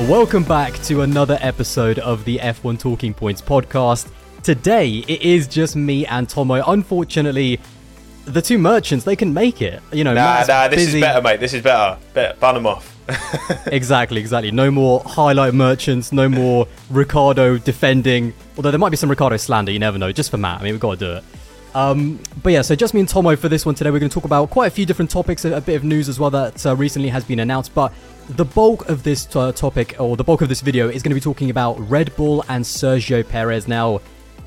Welcome back to another episode of the F1 Talking Points podcast. Today, it is just me and Tommo. Unfortunately, the two merchants, they can make it. You know, Nah, Matt's nah, this busy. is better, mate. This is better. Better. Bun them off. Exactly, exactly. No more highlight merchants, no more Ricciardo defending. Although there might be some Ricciardo slander, you never know, just for Matt. I mean, we've got to do it. Um, but yeah, so just me and Tommo for this one today. We're going to talk about quite a few different topics, a, a bit of news as well that uh, recently has been announced. But the bulk of this uh, topic, or the bulk of this video, is going to be talking about Red Bull and Sergio Perez. Now,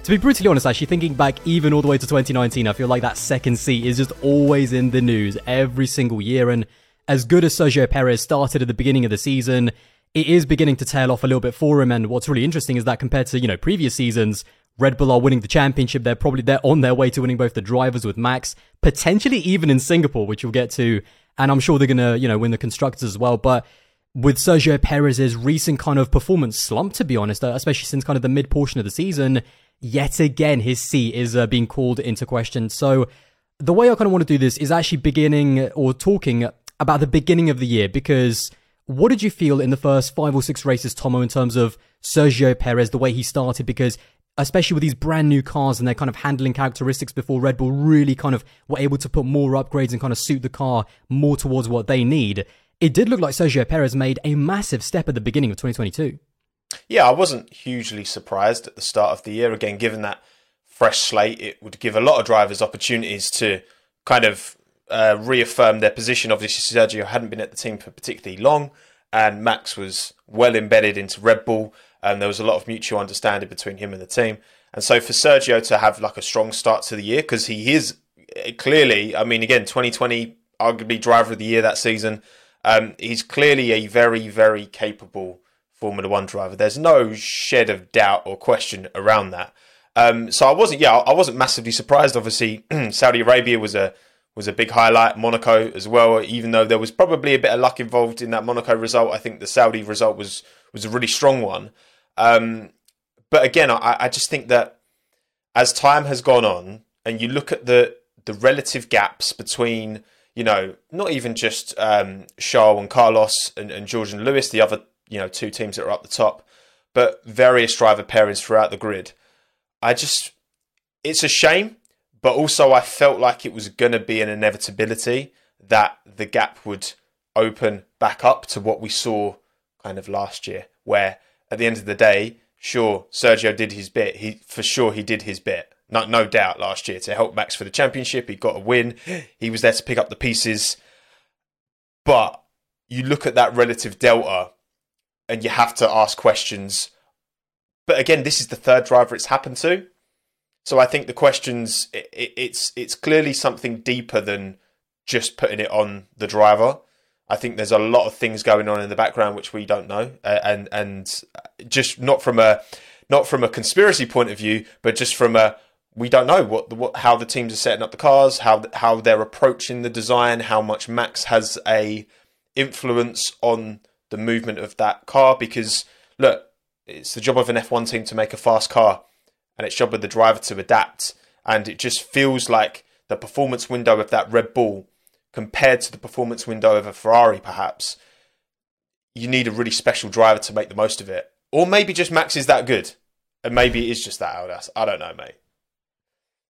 to be brutally honest, actually thinking back even all the way to 2019, I feel like that second seat is just always in the news every single year. And as good as Sergio Perez started at the beginning of the season, it is beginning to tail off a little bit for him. And what's really interesting is that compared to, you know, previous seasons, Red Bull are winning the championship. They're probably they're on their way to winning both the drivers with Max, potentially even in Singapore, which we'll get to. And I'm sure they're gonna, you know, win the constructors as well. But with Sergio Perez's recent kind of performance slump, to be honest, uh, especially since kind of the mid portion of the season, yet again his seat is uh, being called into question. So the way I kind of want to do this is actually beginning or talking about the beginning of the year because what did you feel in the first five or six races, Tommo, in terms of Sergio Perez, the way he started? Because especially with these brand new cars and their kind of handling characteristics before Red Bull really kind of were able to put more upgrades and kind of suit the car more towards what they need. It did look like Sergio Perez made a massive step at the beginning of 2022. Yeah, I wasn't hugely surprised at the start of the year. Again, given that fresh slate, it would give a lot of drivers opportunities to kind of uh, reaffirm their position. Obviously, Sergio hadn't been at the team for particularly long, and Max was well embedded into Red Bull, and there was a lot of mutual understanding between him and the team. And so for Sergio to have like a strong start to the year, because he is eh, clearly, I mean, again, 2020, arguably driver of the year that season. Um, he's clearly a very, very capable Formula One driver. There's no shed of doubt or question around that. Um, so I wasn't, yeah, I wasn't massively surprised. Obviously, Saudi Arabia was a was a big highlight. Monaco as well, even though there was probably a bit of luck involved in that Monaco result. I think the Saudi result was was a really strong one. Um, but again, I, I just think that as time has gone on, and you look at the the relative gaps between, you know, not even just um, Charles and Carlos and, and George and Lewis, the other, you know, two teams that are up the top, but various driver pairings throughout the grid. I just, it's a shame, but also I felt like it was going to be an inevitability that the gap would open back up to what we saw kind of last year, where at the end of the day, sure, Sergio did his bit. He for sure he did his bit. No, no doubt last year to help Max for the championship. He got a win. He was there to pick up the pieces. But you look at that relative delta and you have to ask questions. But again, this is the third driver it's happened to. So I think the questions it, it, it's it's clearly something deeper than just putting it on the driver. I think there's a lot of things going on in the background which we don't know, uh, and and just not from a not from a conspiracy point of view, but just from a we don't know what, the, what how the teams are setting up the cars, how how they're approaching the design, how much Max has a influence on the movement of that car. Because look, it's the job of an F1 team to make a fast car, and it's job of the driver to adapt. And it just feels like the performance window of that Red Bull compared to the performance window of a Ferrari, perhaps, you need a really special driver to make the most of it. Or maybe just Max is that good. And maybe it is just that Aldas. I don't know, mate.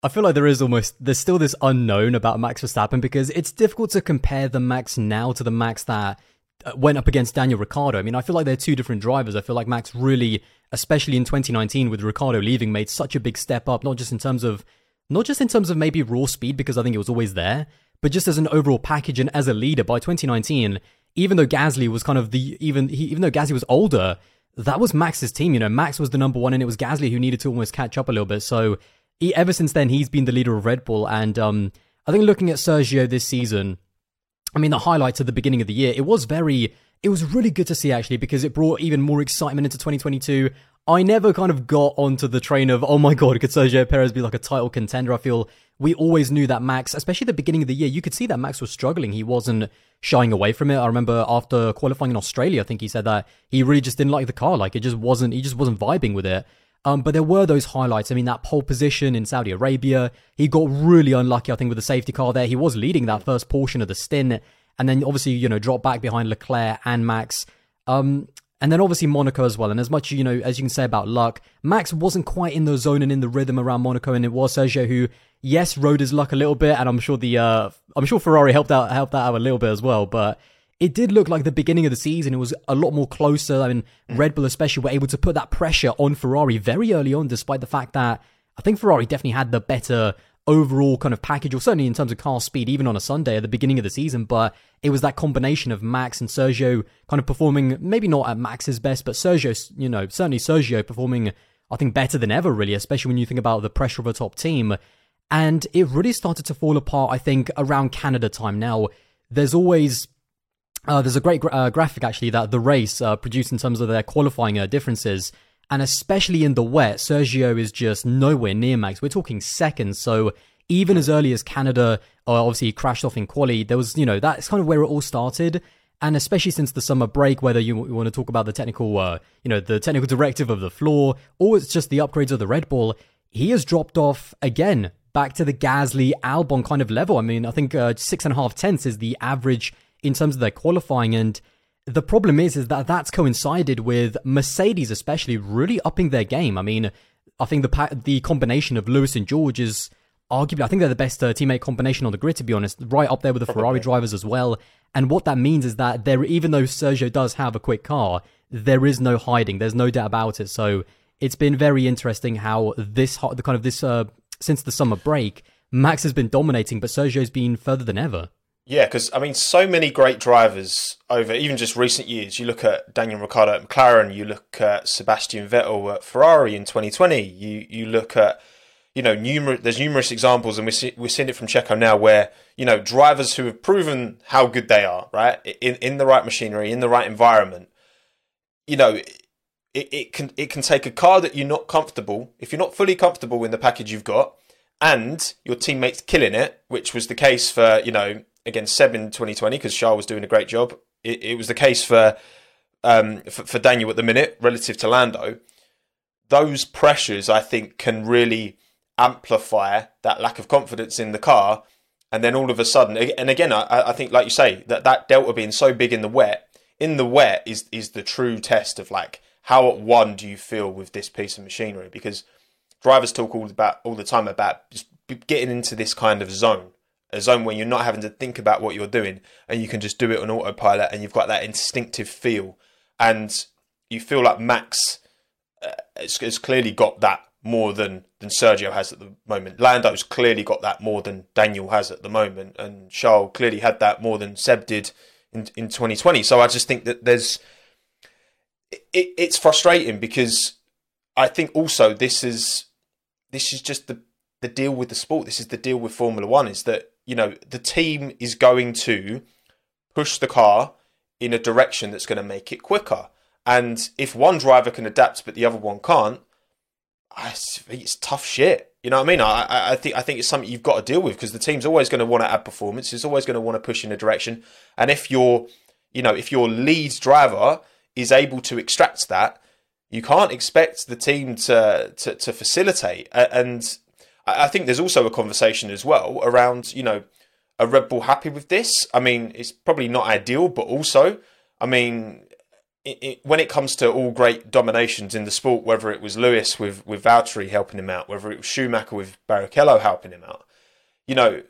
I feel like there is almost there's still this unknown about Max Verstappen because it's difficult to compare the Max now to the Max that uh, went up against Daniel Ricciardo. I mean, I feel like they're two different drivers. I feel like Max really, especially in 2019 with Ricciardo leaving, made such a big step up, not just in terms of not just in terms of maybe raw speed because I think it was always there, but just as an overall package and as a leader by 2019, even though Gasly was kind of the even he, even though Gasly was older, that was Max's team. You know, Max was the number one, and it was Gasly who needed to almost catch up a little bit. So he, ever since then, he's been the leader of Red Bull, and um, I think looking at Sergio this season, I mean, the highlights at the beginning of the year, it was very, it was really good to see actually because it brought even more excitement into 2022. I never kind of got onto the train of, oh my god, could Sergio Perez be like a title contender? I feel we always knew that Max, especially the beginning of the year, you could see that Max was struggling. He wasn't shying away from it. I remember after qualifying in Australia, I think he said that he really just didn't like the car. Like it just wasn't, he just wasn't vibing with it. Um, but there were those highlights. I mean, that pole position in Saudi Arabia, he got really unlucky, I think, with the safety car there. He was leading that first portion of the stint, and then obviously, you know, dropped back behind Leclerc and Max. Um, And then obviously Monaco as well. And as much you know as you can say about luck, Max wasn't quite in the zone and in the rhythm around Monaco, and it was Sergio who, yes, rode his luck a little bit, and I'm sure the uh, I'm sure Ferrari helped out helped that out a little bit as well. But it did look like the beginning of the season. It was a lot more closer. I mean, Red Bull especially were able to put that pressure on Ferrari very early on, despite the fact that I think Ferrari definitely had the better overall kind of package, or certainly in terms of car speed, even on a Sunday at the beginning of the season. But it was that combination of Max and Sergio kind of performing, maybe not at Max's best, but Sergio, you know, certainly Sergio performing, I think, better than ever, really, especially when you think about the pressure of a top team. And it really started to fall apart, I think, around Canada time. Now, there's always uh, there's a great gra- uh, graphic actually that the race uh, produced in terms of their qualifying uh, differences. And especially in the wet, Sergio is just nowhere near Max. We're talking seconds. So even as early as Canada, uh, obviously crashed off in quali, there was, you know, that's kind of where it all started. And especially since the summer break, whether you, want to talk about the technical, uh, you know, the technical directive of the floor, or it's just the upgrades of the Red Bull, he has dropped off again back to the Gasly Albon kind of level. I mean, I think uh, six and a half tenths is the average in terms of their qualifying and the problem is, is that that's coincided with Mercedes, especially really upping their game. I mean, I think the the combination of Lewis and George is arguably, I think they're the best uh, teammate combination on the grid, to be honest, right up there with the. Ferrari drivers as well. And what that means is that there, even though Sergio does have a quick car, there is no hiding. There's no doubt about it. So it's been very interesting how this, the kind of this, uh, since the summer break, Max has been dominating, but Sergio's been further than ever. Yeah, because I mean, so many great drivers over even just recent years. You look at Daniel Ricciardo at McLaren. You look at Sebastian Vettel at Ferrari in 2020. You you look at you know numerous. There's numerous examples, and we're see, we're seeing it from Checo now, where you know drivers who have proven how good they are, right, in in the right machinery, in the right environment. You know, it, it can it can take a car that you're not comfortable. If you're not fully comfortable in the package you've got, and your teammates killing it, which was the case for you know against Seb in 2020 because Charles was doing a great job. It, it was the case for, um, for, for Daniel at the minute relative to Lando. Those pressures, I think, can really amplify that lack of confidence in the car. And then all of a sudden, and again, I, I think, like you say, that that delta being so big in the wet, in the wet is is the true test of like how at one do you feel with this piece of machinery? Because drivers talk all about all the time about just getting into this kind of zone a zone where you're not having to think about what you're doing and you can just do it on autopilot and you've got that instinctive feel and you feel like Max uh, has, clearly got that more than than Sergio has at the moment. Lando's clearly got that more than Daniel has at the moment, and Charles clearly had that more than Seb did in in 2020. So I just think that there's it, it's frustrating because I think also this is this is just the the deal with the sport. This is the deal with Formula One is that you know, the team is going to push the car in a direction that's going to make it quicker. And if one driver can adapt but the other one can't, it's tough shit. You know what I mean? I, I think I think it's something you've got to deal with because the team's always going to want to add performance. It's always going to want to push in a direction. And if your, you know, if your lead driver is able to extract that, you can't expect the team to to, to facilitate. And I think there's also a conversation as well around, you know, a Red Bull happy with this? I mean, it's probably not ideal, but also, I mean, it, it, when it comes to all great dominations in the sport, whether it was Lewis with, with Valtteri helping him out, whether it was Schumacher with Barrichello helping him out, you know,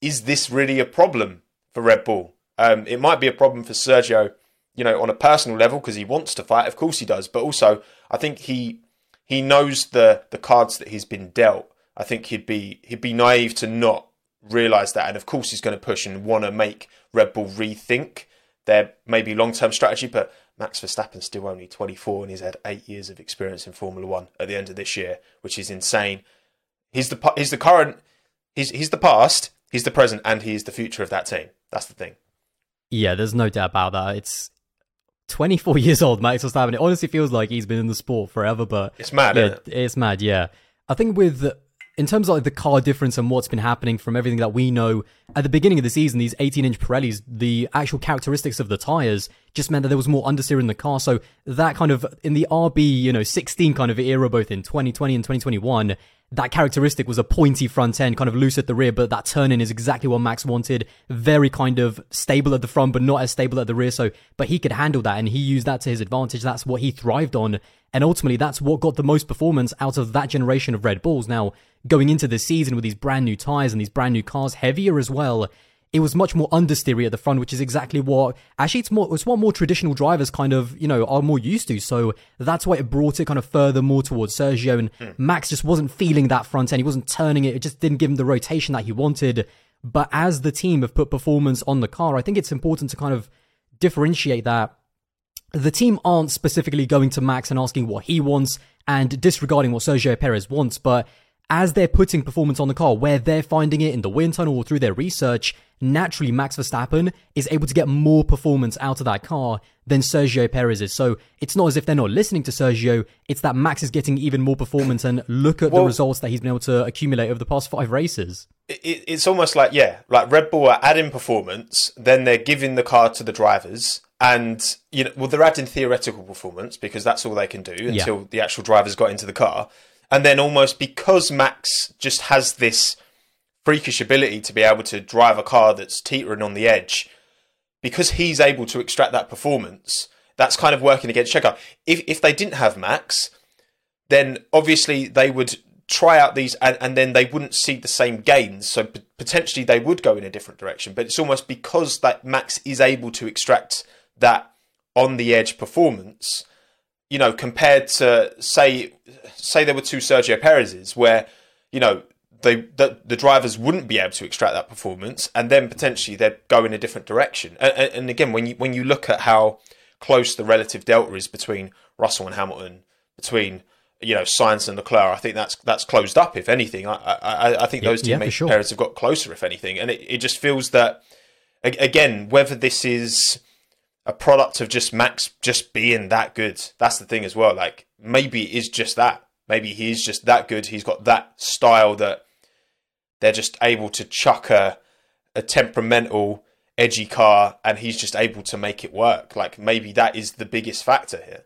is this really a problem for Red Bull? Um, it might be a problem for Sergio, you know, on a personal level because he wants to fight. Of course he does, but also I think he he knows the the cards that he's been dealt I think he'd be he'd be naive to not realise that, and of course he's going to push and want to make Red Bull rethink their maybe long term strategy. But Max Verstappen's still only 24 and he's had eight years of experience in Formula One at the end of this year, which is insane. He's the he's the current he's he's the past, he's the present, and he's the future of that team. That's the thing. Yeah, there's no doubt about that. It's 24 years old, Max Verstappen. It honestly feels like he's been in the sport forever, but it's mad. Yeah, it? it's mad. Yeah, I think with in terms of like the car difference and what's been happening from everything that we know at the beginning of the season, these 18 inch Pirellis, the actual characteristics of the tires just meant that there was more understeer in the car. So that kind of in the RB, you know, 16 kind of era, both in 2020 and 2021, that characteristic was a pointy front end, kind of loose at the rear, but that turn in is exactly what Max wanted. Very kind of stable at the front, but not as stable at the rear. So, but he could handle that and he used that to his advantage. That's what he thrived on. And ultimately, that's what got the most performance out of that generation of Red Bulls. Now, going into the season with these brand new tires and these brand new cars, heavier as well, it was much more understeery at the front, which is exactly what actually it's more it's what more traditional drivers kind of you know are more used to. So that's why it brought it kind of further more towards Sergio and mm. Max just wasn't feeling that front end. He wasn't turning it. It just didn't give him the rotation that he wanted. But as the team have put performance on the car, I think it's important to kind of differentiate that the team aren't specifically going to Max and asking what he wants and disregarding what Sergio Perez wants, but as they're putting performance on the car, where they're finding it in the wind tunnel or through their research, naturally Max Verstappen is able to get more performance out of that car than Sergio Perez is. So it's not as if they're not listening to Sergio, it's that Max is getting even more performance and look at well, the results that he's been able to accumulate over the past five races. It, it's almost like, yeah, like Red Bull are adding performance, then they're giving the car to the drivers. And you know, well, they're adding theoretical performance because that's all they can do until yeah. the actual drivers got into the car and then almost because Max just has this freakish ability to be able to drive a car that's teetering on the edge, because he's able to extract that performance, that's kind of working against Checo. If if they didn't have Max, then obviously they would try out these and, and then they wouldn't see the same gains. So p- potentially they would go in a different direction. But it's almost because that Max is able to extract that on the edge performance you know, compared to say say there were two Sergio Perez's where, you know, they the, the drivers wouldn't be able to extract that performance and then potentially they'd go in a different direction. And, and again, when you when you look at how close the relative delta is between Russell and Hamilton, between you know Sainz and Leclerc, I think that's that's closed up. If anything, I I, I think those two yeah, sure. Have got closer. If anything, and it, it just feels that again, whether this is a product of just Max just being that good. That's the thing as well. Like maybe it is just that. Maybe he's just that good. He's got that style that they're just able to chuck a a temperamental, edgy car, and he's just able to make it work. Like maybe that is the biggest factor here.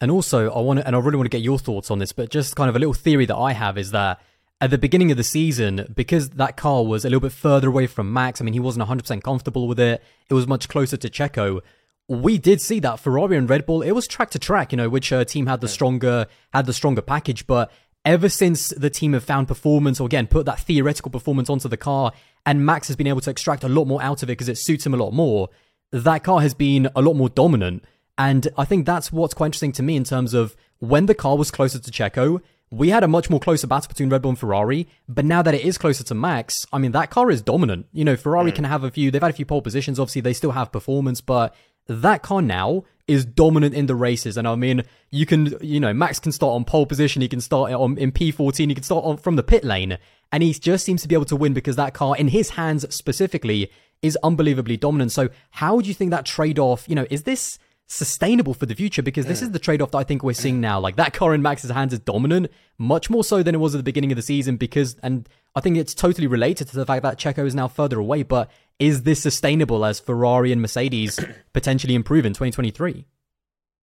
And also, I want to, and I really want to get your thoughts on this, but just kind of a little theory that I have is that at the beginning of the season, because that car was a little bit further away from Max, I mean, he wasn't 100% comfortable with it. It was much closer to Checo. We did see that Ferrari and Red Bull, it was track to track, you know, which uh, team had the stronger, had the stronger package. But ever since the team have found performance, or again, put that theoretical performance onto the car, and Max has been able to extract a lot more out of it because it suits him a lot more, that car has been a lot more dominant. And I think that's what's quite interesting to me in terms of when the car was closer to Checo, we had a much more closer battle between Red Bull and Ferrari, but now that it is closer to Max, I mean, that car is dominant. You know, Ferrari mm. can have a few, they've had a few pole positions. Obviously, they still have performance, but that car now is dominant in the races. And I mean, you can, you know, Max can start on pole position, he can start on in P14, he can start on from the pit lane, and he just seems to be able to win because that car, in his hands specifically, is unbelievably dominant. So, how do you think that trade off, you know, is this sustainable for the future because this is the trade-off that I think we're seeing now. Like that car in Max's hands is dominant, much more so than it was at the beginning of the season because and I think it's totally related to the fact that Checo is now further away, but is this sustainable as Ferrari and Mercedes potentially improve in 2023?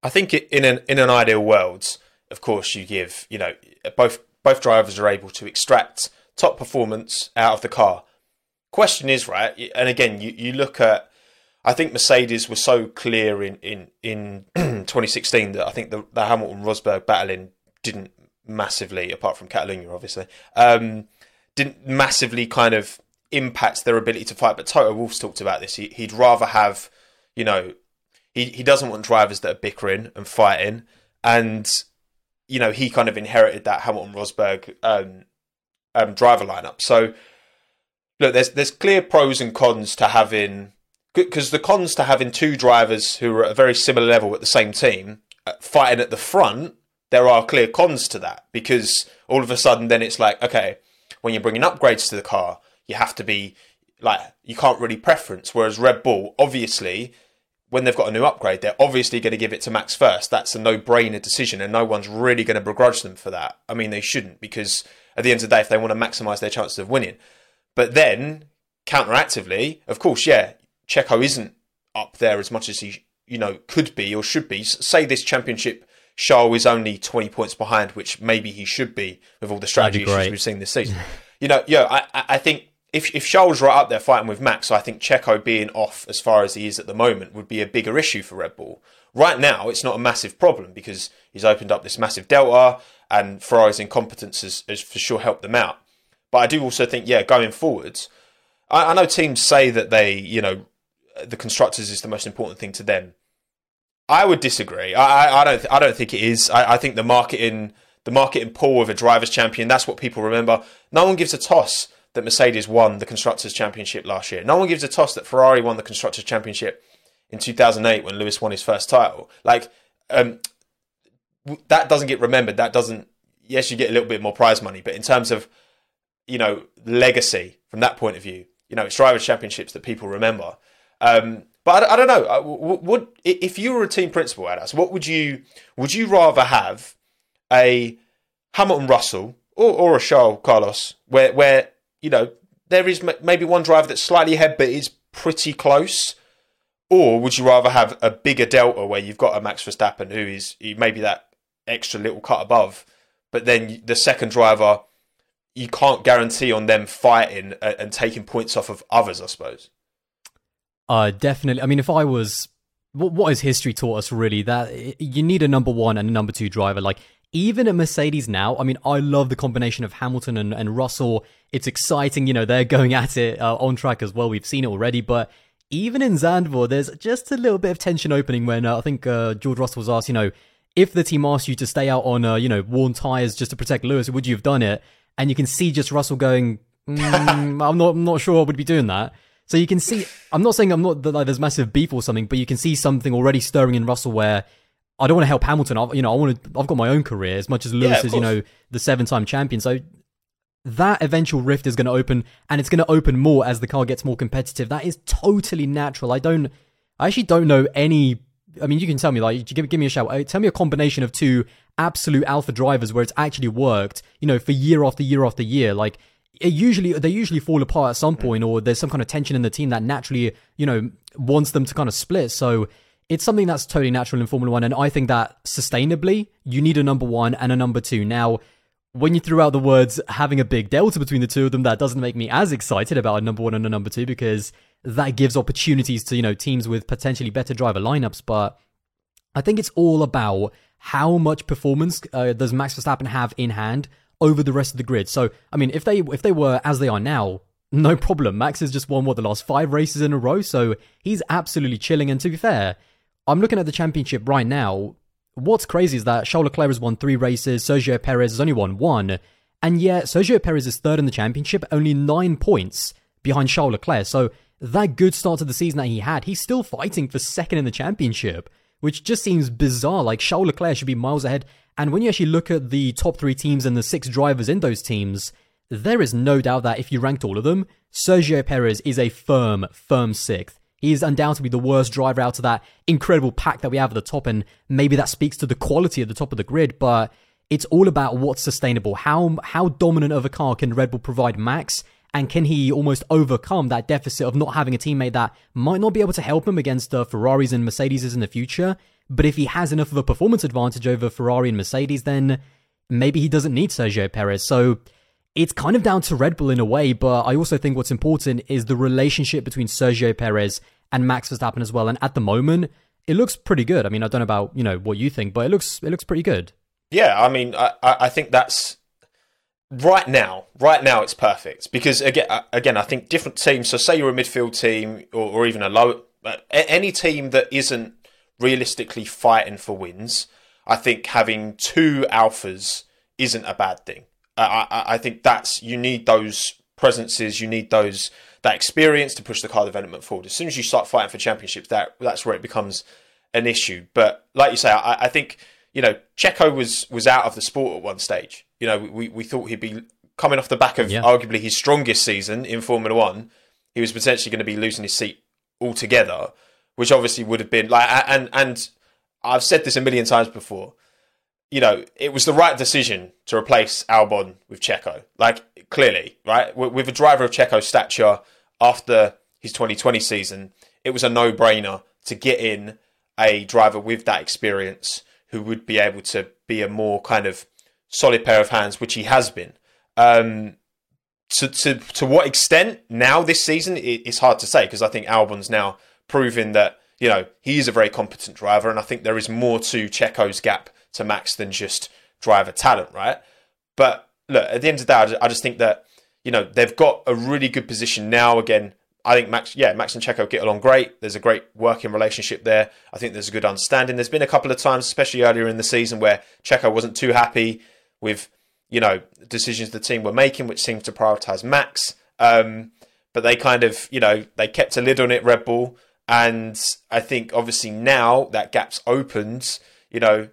I think in an in an ideal world, of course, you give, you know, both both drivers are able to extract top performance out of the car. Question is, right, and again, you, you look at I think Mercedes was so clear in in in 2016 that I think the, the Hamilton Rosberg battling didn't massively, apart from Catalonia, obviously, um, didn't massively kind of impact their ability to fight. But Toto Wolff's talked about this. He, he'd rather have, you know, he he doesn't want drivers that are bickering and fighting, and you know he kind of inherited that Hamilton Rosberg um, um, driver lineup. So look, there's there's clear pros and cons to having because the cons to having two drivers who are at a very similar level at the same team uh, fighting at the front, there are clear cons to that because all of a sudden then it's like okay, when you're bringing upgrades to the car, you have to be like you can't really preference. Whereas Red Bull, obviously, when they've got a new upgrade, they're obviously going to give it to Max first. That's a no-brainer decision, and no one's really going to begrudge them for that. I mean, they shouldn't because at the end of the day, if they want to maximise their chances of winning, but then counteractively, of course, yeah, Checo isn't up there as much as he you know could be or should be. Say this championship. Charles is only 20 points behind, which maybe he should be with all the strategy issues we've seen this season. you know, yeah, I, I think if if Charles right up there fighting with Max, I think Checo being off as far as he is at the moment would be a bigger issue for Red Bull. Right now, it's not a massive problem because he's opened up this massive delta, and Ferrari's incompetence has, has for sure helped them out. But I do also think, yeah, going forwards, I, I know teams say that they, you know, the constructors is the most important thing to them. I would disagree. I, I, don't. I don't think it is. I, I think the marketing, the marketing pool of a drivers' champion. That's what people remember. No one gives a toss that Mercedes won the Constructors' Championship last year. No one gives a toss that Ferrari won the Constructors' Championship in 2008 when Lewis won his first title. Like, um, that doesn't get remembered. That doesn't. Yes, you get a little bit more prize money, but in terms of, you know, legacy from that point of view, you know, it's drivers' championships that people remember. Um, but I, I, don't know. Would if you were a team principal at us, what would you would you rather have a Hamilton Russell or, or a Charles Carlos where where you know, there is maybe one driver that's slightly ahead, but is pretty close? Or would you rather have a bigger delta where you've got a Max Verstappen who is maybe that extra little cut above, but then the second driver, you can't guarantee on them fighting and taking points off of others, I suppose. Uh, definitely. I mean, if I was, what, what has history taught us really? That you need a number one and a number two driver. Like even at Mercedes now, I mean, I love the combination of Hamilton and, and Russell. It's exciting, you know, they're going at it uh, on track as well. We've seen it already, but even in Zandvoort, there's just a little bit of tension opening when uh, I think uh, George Russell was asked, you know, if the team asked you to stay out on, uh, you know, worn tires just to protect Lewis, would you have done it? And you can see just Russell going, mm, I'm not, I'm not sure I would be doing that. So you can see, I'm not saying I'm not that like, there's massive beef or something, but you can see something already stirring in Russell where I don't want to help Hamilton. I, you know, I want to. I've got my own career as much as Lewis yeah, is, you know, the seven-time champion. So that eventual rift is going to open, and it's going to open more as the car gets more competitive. That is totally natural. I don't. I actually don't know any. I mean, you can tell me like, give, give me a shout. Uh, tell me a combination of two absolute alpha drivers where it's actually worked. You know, for year after year after year, like. It usually they usually fall apart at some point, or there's some kind of tension in the team that naturally, you know, wants them to kind of split. So it's something that's totally natural in Formula One, and I think that sustainably, you need a number one and a number two. Now, when you threw out the words having a big delta between the two of them, that doesn't make me as excited about a number one and a number two because that gives opportunities to, you know, teams with potentially better driver lineups. But I think it's all about how much performance uh, does Max Verstappen have in hand over the rest of the grid. So, I mean, if they if they were as they are now, no problem. Max has just won what the last five races in a row, so he's absolutely chilling. And to be fair, I'm looking at the championship right now. What's crazy is that Charles Leclerc has won three races, Sergio Perez has only won one, and yet Sergio Perez is third in the championship, only nine points behind Charles Leclerc. So that good start to the season that he had, he's still fighting for second in the championship, which just seems bizarre. Like Charles Leclerc should be miles ahead. And when you actually look at the top three teams and the six drivers in those teams, there is no doubt that if you ranked all of them, Sergio Perez is a firm, firm sixth. He is undoubtedly the worst driver out of that incredible pack that we have at the top, and maybe that speaks to the quality at the top of the grid, but it's all about what's sustainable. How how dominant of a car can Red Bull provide Max? And can he almost overcome that deficit of not having a teammate that might not be able to help him against the Ferraris and Mercedes in the future? But if he has enough of a performance advantage over Ferrari and Mercedes, then maybe he doesn't need Sergio Perez. So it's kind of down to Red Bull in a way, but I also think what's important is the relationship between Sergio Perez and Max Verstappen as well. And at the moment, it looks pretty good. I mean, I don't know about you know what you think, but it looks it looks pretty good. Yeah, I mean, I I think that's right now. Right now, it's perfect because again, uh, again, I think different teams. So, say you're a midfield team or, or even a low, uh, any team that isn't realistically fighting for wins. I think having two alphas isn't a bad thing. I, I, I think that's you need those presences, you need those that experience to push the car development forward. As soon as you start fighting for championships, that that's where it becomes an issue. But like you say, I, I think you know Checo was was out of the sport at one stage. You know, we we thought he'd be coming off the back of yeah. arguably his strongest season in Formula One. He was potentially going to be losing his seat altogether. which obviously would have been like, and and I've said this a million times before. You know, it was the right decision to replace Albon with Checo. Like clearly, right, with a driver of Checo's stature after his 2020 season, it was a no-brainer to get in a driver with that experience who would be able to be a more kind of solid pair of hands, which he has been. Um, to, to to what extent now this season it's hard to say because I think Albon's now proving that you know he is a very competent driver, and I think there is more to Checo's gap to Max than just driver talent, right? But look, at the end of the day, I just think that you know they've got a really good position now. Again, I think Max, yeah, Max and Checo get along great. There's a great working relationship there. I think there's a good understanding. There's been a couple of times, especially earlier in the season, where Checo wasn't too happy with you know decisions the team were making, which seemed to prioritise Max. Um, but they kind of you know they kept a lid on it, Red Bull, and I think obviously now that gap's opened. You know,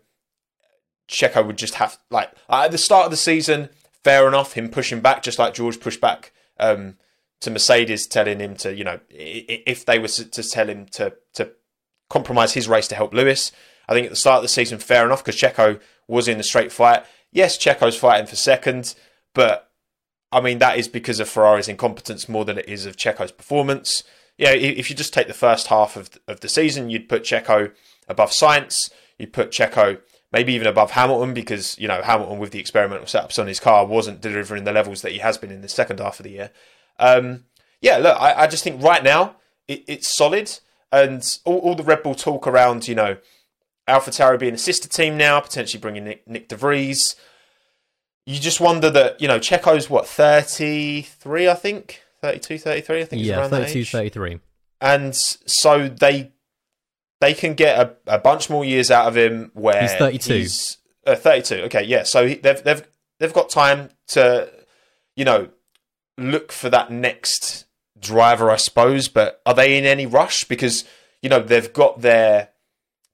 Checo would just have like at the start of the season, fair enough, him pushing back just like George pushed back. Um, to Mercedes telling him to, you know, if they were to tell him to to compromise his race to help Lewis, I think at the start of the season, fair enough, because Checo was in a straight fight. Yes, Checo's fighting for second, but I mean that is because of Ferrari's incompetence more than it is of Checo's performance. Yeah, if you just take the first half of of the season, you'd put Checo above Sainz, you'd put Checo maybe even above Hamilton because you know Hamilton with the experimental setups on his car wasn't delivering the levels that he has been in the second half of the year. Um, yeah, look, I, I, just think right now it, it's solid, and all, all, the Red Bull talk around, you know, AlphaTauri being a sister team now, potentially bringing Nyck, Nyck De Vries. You just wonder that, you know, Checo's what, 33, I think? 32, 33, I think. Yeah, 32, 33. And so they they can get a, a, bunch more years out of him where he's 32. He's, uh, 32, okay, yeah. So he, they've, they've, they've got time to, you know, look for that next driver, I suppose. But are they in any rush? Because you know they've got their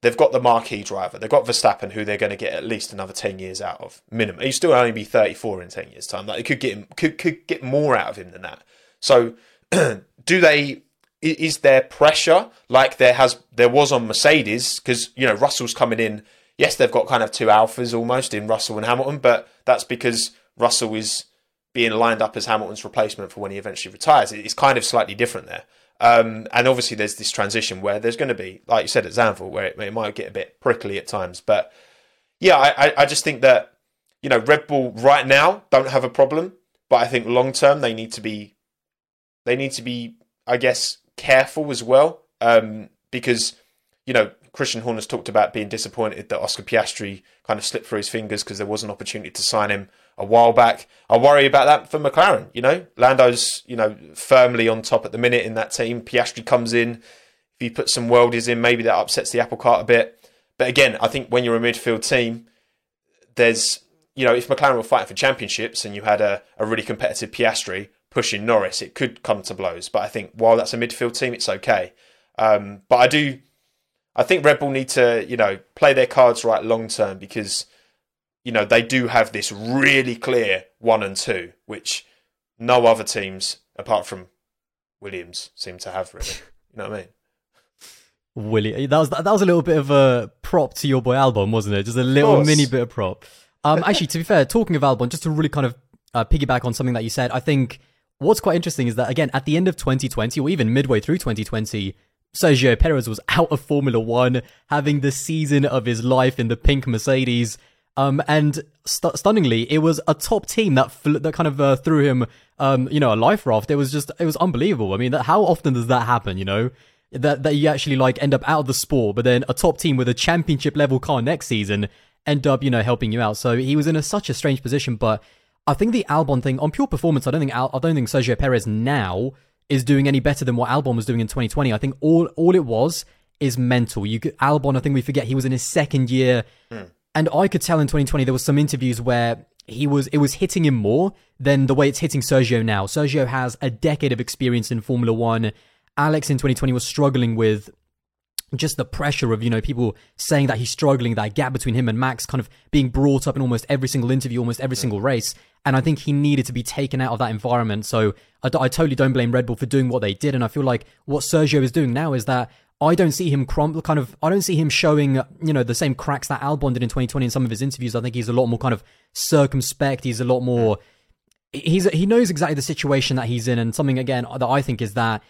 they've got the marquee driver. They've got Verstappen, who they're going to get at least another ten years out of minimum. He still only be thirty four in ten years' time. Like they could get him, could could get more out of him than that. So do they? Is there pressure like there has there was on Mercedes? Because you know Russell's coming in. Yes, they've got kind of two alphas almost in Russell and Hamilton, but that's because Russell is being lined up as Hamilton's replacement for when he eventually retires. It's kind of slightly different there. Um, and obviously, there's this transition where there's going to be, like you said at Zandvoort, where it, it, might get a bit prickly at times. But yeah, I, I just think that you know Red Bull right now don't have a problem, but I think long term they need to be they need to be, I guess, careful as well um, because you know Christian Horner's talked about being disappointed that Oscar Piastri kind of slipped through his fingers because there was an opportunity to sign him a while back. I worry about that for McLaren. You know, Lando's you know firmly on top at the minute in that team. Piastri comes in. If you put some worldies in, maybe that upsets the apple cart a bit. But again, I think when you're a midfield team, there's you know if McLaren were fighting for championships and you had a, a really competitive Piastri pushing Norris, it could come to blows. But I think while that's a midfield team, it's okay. Um, but I do, I think Red Bull need to you know play their cards right long term because you know, they do have this really clear one and two, which no other teams apart from Williams seem to have really. You know what I mean? Willie, that was that was a little bit of a prop to your boy Albon, wasn't it? Just a little mini bit of prop. Um, actually, to be fair, talking of Albon, just to really kind of uh, piggyback on something that you said, I think what's quite interesting is that again, at the end of 2020 or even midway through 2020, Sergio Perez was out of Formula One, having the season of his life in the pink Mercedes. Um, and st- stunningly, it was a top team that fl- that kind of uh, threw him, um, you know, a life raft. It was just, it was unbelievable. I mean, that, how often does that happen? You know, that that you actually like end up out of the sport, but then a top team with a championship level car next season end up, you know, helping you out. So he was in a, such a strange position. But I think the Albon thing on pure performance, I don't think Al- I don't think Sergio Perez now is doing any better than what Albon was doing in 2020. I think all all it was is mental. You could, Albon, I think we forget he was in his second year. Mm. And I could tell in 2020 there was some interviews where he was it was hitting him more than the way it's hitting Sergio now. Sergio has a decade of experience in Formula 1. Alex in 2020 was struggling with just the pressure of you know people saying that he's struggling that gap between him and max kind of being brought up in almost every single interview almost every single race and i think he needed to be taken out of that environment so I, I totally don't blame red bull for doing what they did and i feel like what sergio is doing now is that I don't see him crumble. Kind of, I don't see him showing, you know, the same cracks that Albon did in 2020 in some of his interviews. I think he's a lot more kind of circumspect. He's a lot more. He's he knows exactly the situation that he's in, and something again that I think is that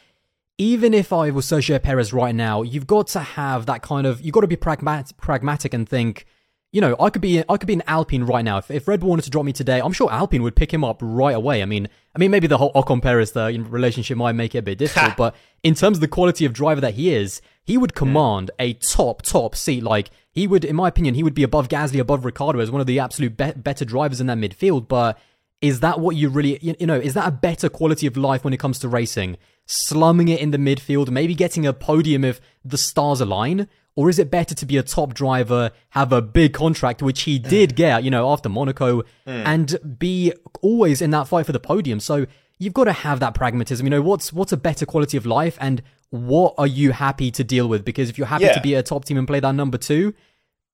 even if I was Sergio Perez right now, you've got to have that kind of you've got to be pragmatic, pragmatic and think you know, I could be I could be an Alpine right now. If, if Red Bull wanted to drop me today, I'm sure Alpine would pick him up right away. I mean, I mean, maybe the whole Ocon Perez uh, the relationship might make it a bit difficult, but in terms of the quality of driver that he is, he would command a top top seat. Like he would, in my opinion, he would be above Gasly, above Ricciardo as one of the absolute be- better drivers in that midfield. But is that what you really, you know, is that a better quality of life when it comes to racing? Slumming it in the midfield, maybe getting a podium if the stars align, or is it better to be a top driver, have a big contract, which he did get, you know, after Monaco, mm. and be always in that fight for the podium? So you've got to have that pragmatism. You know, what's what's a better quality of life, and what are you happy to deal with? Because if you're happy yeah. to be a top team and play that number two,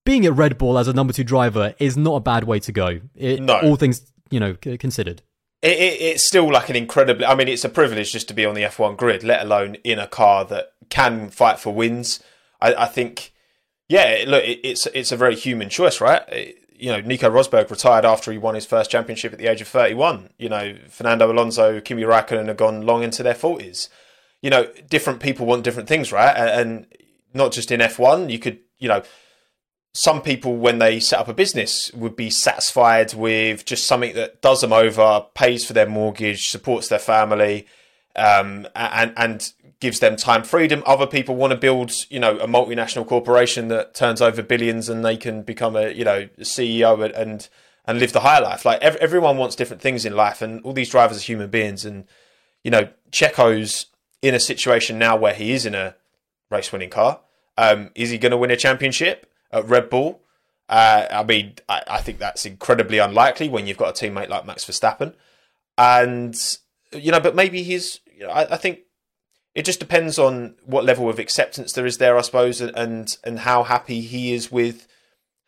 being at Red Bull as a number two driver is not a bad way to go. It, no. All things you know considered. It, it, it's still like an incredibly. I mean, it's a privilege just to be on the F1 grid, let alone in a car that can fight for wins. I, I think, yeah, look, it, it's it's a very human choice, right? you know, Nico Rosberg retired after he won his first championship at the age of 31. You know, Fernando Alonso, Kimi Raikkonen have gone long into their 40s. You know, different people want different things, right? And not just in F1, you could, you know, some people when they set up a business would be satisfied with just something that does them over, pays for their mortgage, supports their family, um, and and gives them time freedom. Other people want to build, you know, a multinational corporation that turns over billions and they can become a, you know, CEO and and live the higher life. Like ev- everyone wants different things in life, and all these drivers are human beings. And you know, Checo's in a situation now where he is in a race-winning car. Um, is he going to win a championship at Red Bull? Uh, I mean, I, I, think that's incredibly unlikely when you've got a teammate like Max Verstappen. And you know, but maybe he's. You know, I, I think it just depends on what level of acceptance there is there, I suppose, and and how happy he is with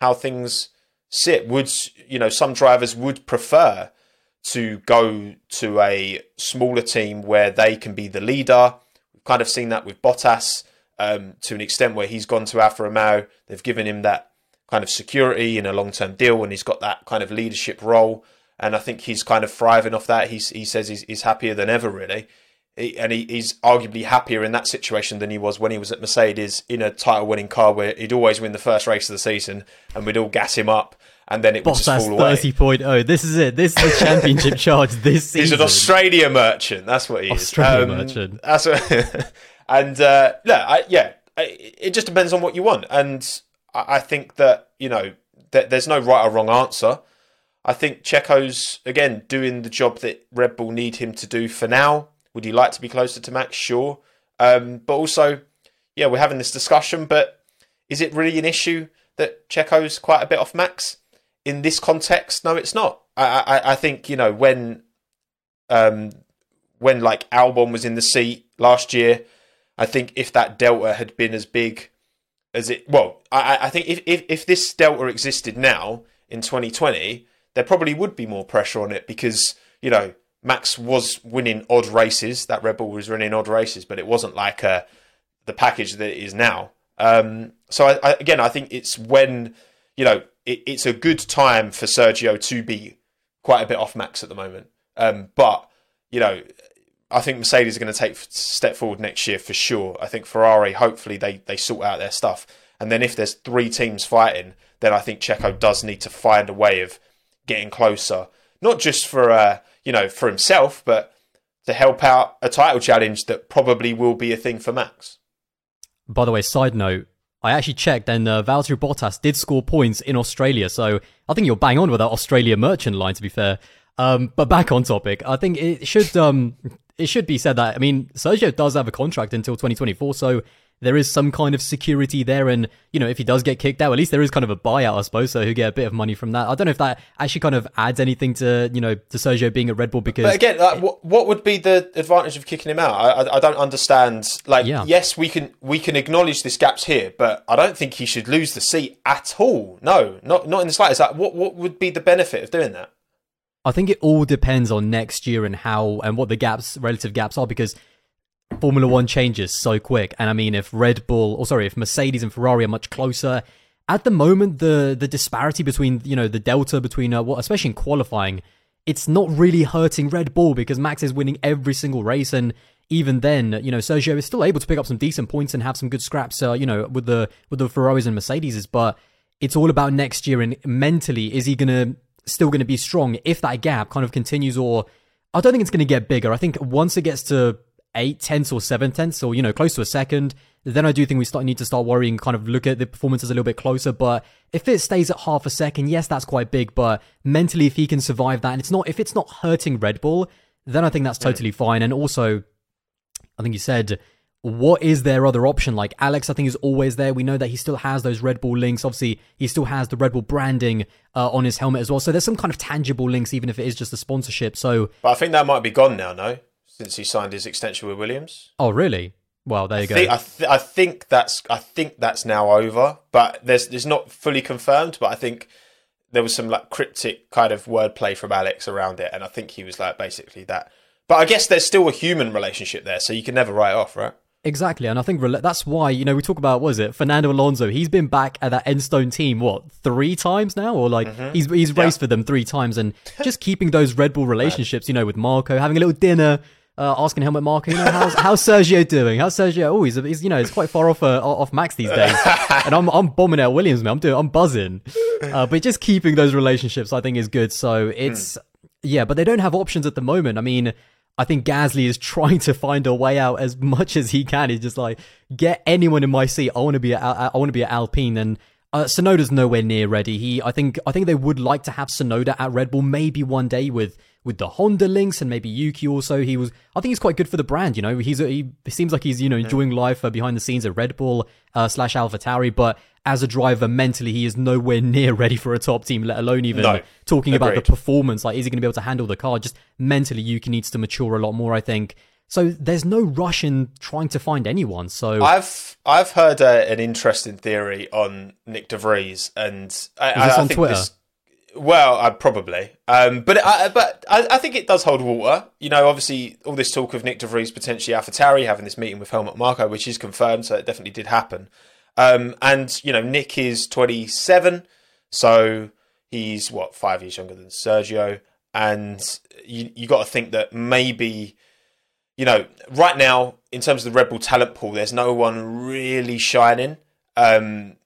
how things sit. Would you know some drivers would prefer to go to a smaller team where they can be the leader. We've kind of seen that with Bottas um, to an extent where he's gone to Alfa Romeo. They've given him that kind of security in a long term deal, and he's got that kind of leadership role. And I think he's kind of thriving off that. He's, he says he's, he's happier than ever, really and he, he's arguably happier in that situation than he was when he was at Mercedes in a title-winning car where he'd always win the first race of the season, and we'd all gas him up, and then it would just fall away. Thirty point oh, this is it. This is the championship charge this season. He's an Australia merchant. That's what he is. Australia um, merchant. That's what. and uh, yeah, I, yeah, it just depends on what you want, and I think that you know that there's no right or wrong answer. I think Checo's again doing the job that Red Bull need him to do for now would you like to be closer to Max? Sure. Um, but also, yeah, we're having this discussion, but is it really an issue that Checo's quite a bit off Max? In this context, no, it's not. I, I, I think, you know, when um, when like Albon was in the seat last year, I think if that delta had been as big as it well, I, I think if, if, if this delta existed now in 2020, there probably would be more pressure on it because, you know, Max was winning odd races. That Red Bull was winning odd races, but it wasn't like uh, the package that it is now. Um, so I, I, again, I think it's when you know it, it's a good time for Sergio to be quite a bit off Max at the moment. Um, but you know, I think Mercedes are going to take step forward next year for sure. I think Ferrari, hopefully, they they sort out their stuff. And then if there's three teams fighting, then I think Checo does need to find a way of getting closer, not just for uh, you know, for himself, but to help out a title challenge that probably will be a thing for Max. By the way, side note, I actually checked and uh, Valtteri Bottas did score points in Australia, so I think you're bang on with that Australia merchant line. To be fair, um, but back on topic, I think it should um, it should be said that I mean Sergio does have a contract until 2024, so there is some kind of security there. And, you know, if he does get kicked out, at least there is kind of a buyout, I suppose. So he'll get a bit of money from that. I don't know if that actually kind of adds anything to, you know, to Sergio being at Red Bull because. But again, like, what, what would be the advantage of kicking him out? I, I, I don't understand. Like, yeah. yes, we can we can acknowledge this gap's here, but I don't think he should lose the seat at all. No, not not in the slightest. Like, what what would be the benefit of doing that? I think it all depends on next year and how and what the gaps, relative gaps are, because Formula One changes so quick. And I mean, if Red Bull, or sorry, if Mercedes and Ferrari are much closer, at the moment, the the disparity between you know the delta between uh, well, especially in qualifying, it's not really hurting Red Bull because Max is winning every single race, and even then, you know, Sergio is still able to pick up some decent points and have some good scraps, uh, you know, with the with the Ferraris and Mercedes. But it's all about next year and mentally, is he gonna still gonna be strong if that gap kind of continues, or I don't think it's gonna get bigger. I think once it gets to eight tenths or seven tenths, or you know, close to a second, then I do think we start need to start worrying, kind of look at the performances a little bit closer. But if it stays at half a second, yes, that's quite big. But mentally, if he can survive that, and it's not if it's not hurting Red Bull, then I think that's totally fine. And also, I think you said. What is their other option? Like Alex, I think is always there. We know that he still has those Red Bull links. Obviously, he still has the Red Bull branding uh, on his helmet as well. So there's some kind of tangible links, even if it is just a sponsorship. So, but I think that might be gone now. No, since he signed his extension with Williams. Oh, really? Well, there you I go. Think, I, th- I think that's I think that's now over, but there's it's not fully confirmed. But I think there was some like cryptic kind of wordplay from Alex around it, and I think he was like basically that. But I guess there's still a human relationship there, so you can never write off, right? Exactly, and I think that's why you know we talk about was it Fernando Alonso? He's been back at that Enstone team what three times now, or like mm-hmm. he's he's raced yeah. for them three times, and just keeping those Red Bull relationships, you know, with Marko, having a little dinner, uh, asking Helmut Marko, you know, how's, how's Sergio doing? How's Sergio? Oh, he's, he's you know, he's quite far off uh, off Max these days. and I'm I'm bombing out Williams, man. I'm doing, I'm buzzing. Uh, but just keeping those relationships, I think, is good. So it's mm. yeah, but they don't have options at the moment. I mean. I think Gasly is trying to find a way out as much as he can. He's just like, get anyone in my seat. I want to be at, I want to be at Alpine, and uh, Tsunoda's nowhere near ready. He, I think, I think they would like to have Tsunoda at Red Bull maybe one day with with the Honda links and maybe Yuki also. He was, I think he's quite good for the brand. You know, he's a, he seems like he's you know enjoying life uh, behind the scenes at Red Bull uh, slash AlphaTauri, but as a driver mentally he is nowhere near ready for a top team let alone even no. talking Agreed. about the performance like is he going to be able to handle the car just mentally yuki needs to mature a lot more i think so there's no rush in trying to find anyone so i've i've heard uh, an interesting theory on Nyck de Vries and i, is this I, on twitter this, well, I probably, um, but I, but I, I, think it does hold water. You know, obviously, all this talk of Nyck de Vries potentially AlphaTauri having this meeting with Helmut Marko, which is confirmed, so it definitely did happen. Um, and you know, Nyck is 27, so he's what five years younger than Sergio, and you you got to think that maybe. You know, right now, in terms of the Red Bull talent pool, there's no one really shining. Um,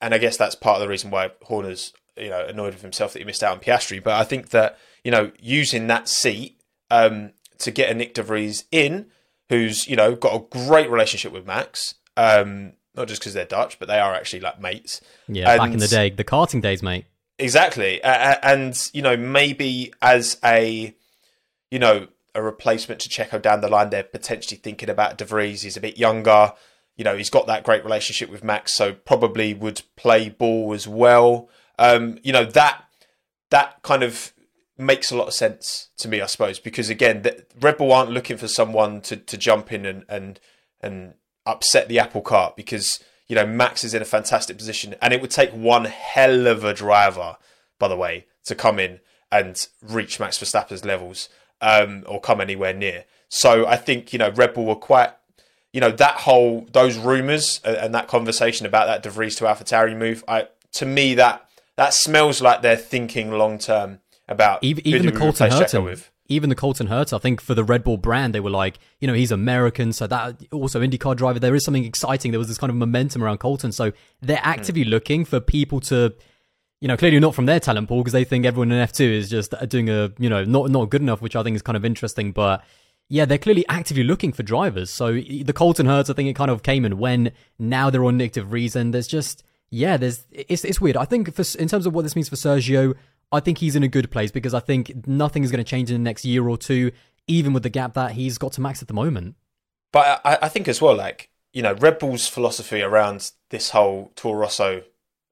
and I guess that's part of the reason why Horner's you know annoyed with himself that he missed out on Piastri. But I think that you know using that seat um, to get a Nyck de Vries in, who's you know got a great relationship with Max. Um, not just because they're Dutch, but they are actually like mates. Yeah, and back in the day, the karting days, mate. Exactly, uh, and you know maybe as a you know a replacement to Checo down the line, they're potentially thinking about De Vries. He's a bit younger. You know, he's got that great relationship with Max, so probably would play ball as well. Um, you know that that kind of makes a lot of sense to me, I suppose, because again, the, Red Bull aren't looking for someone to, to jump in and and and upset the apple cart because you know Max is in a fantastic position, and it would take one hell of a driver, by the way, to come in and reach Max Verstappen's levels um, or come anywhere near. So I think you know Red Bull were quite, you know, that whole those rumours and that conversation about that De Vries to AlphaTauri move. I to me that that smells like they're thinking long term about even, even the Colton Herta with. Even the Colton Herta, I think for the Red Bull brand, they were like, you know, he's American, so that also IndyCar driver. There is something exciting. There was this kind of momentum around Colton, so they're hmm. actively mm. looking for people to, you know, clearly not from their talent pool because they think everyone in F two is just uh, doing a, you know, not not good enough, which I think is kind of interesting, but yeah, they're clearly actively looking for drivers. So the Colton Herta, I think it kind of came and went. Now they're on negative reason. There's just yeah, there's it's it's weird. I think for in terms of what this means for Sergio, I think he's in a good place because I think nothing is going to change in the next year or two, even with the gap that he's got to Max at the moment. But I, I think as well, like you know, Red Bull's philosophy around this whole Toro Rosso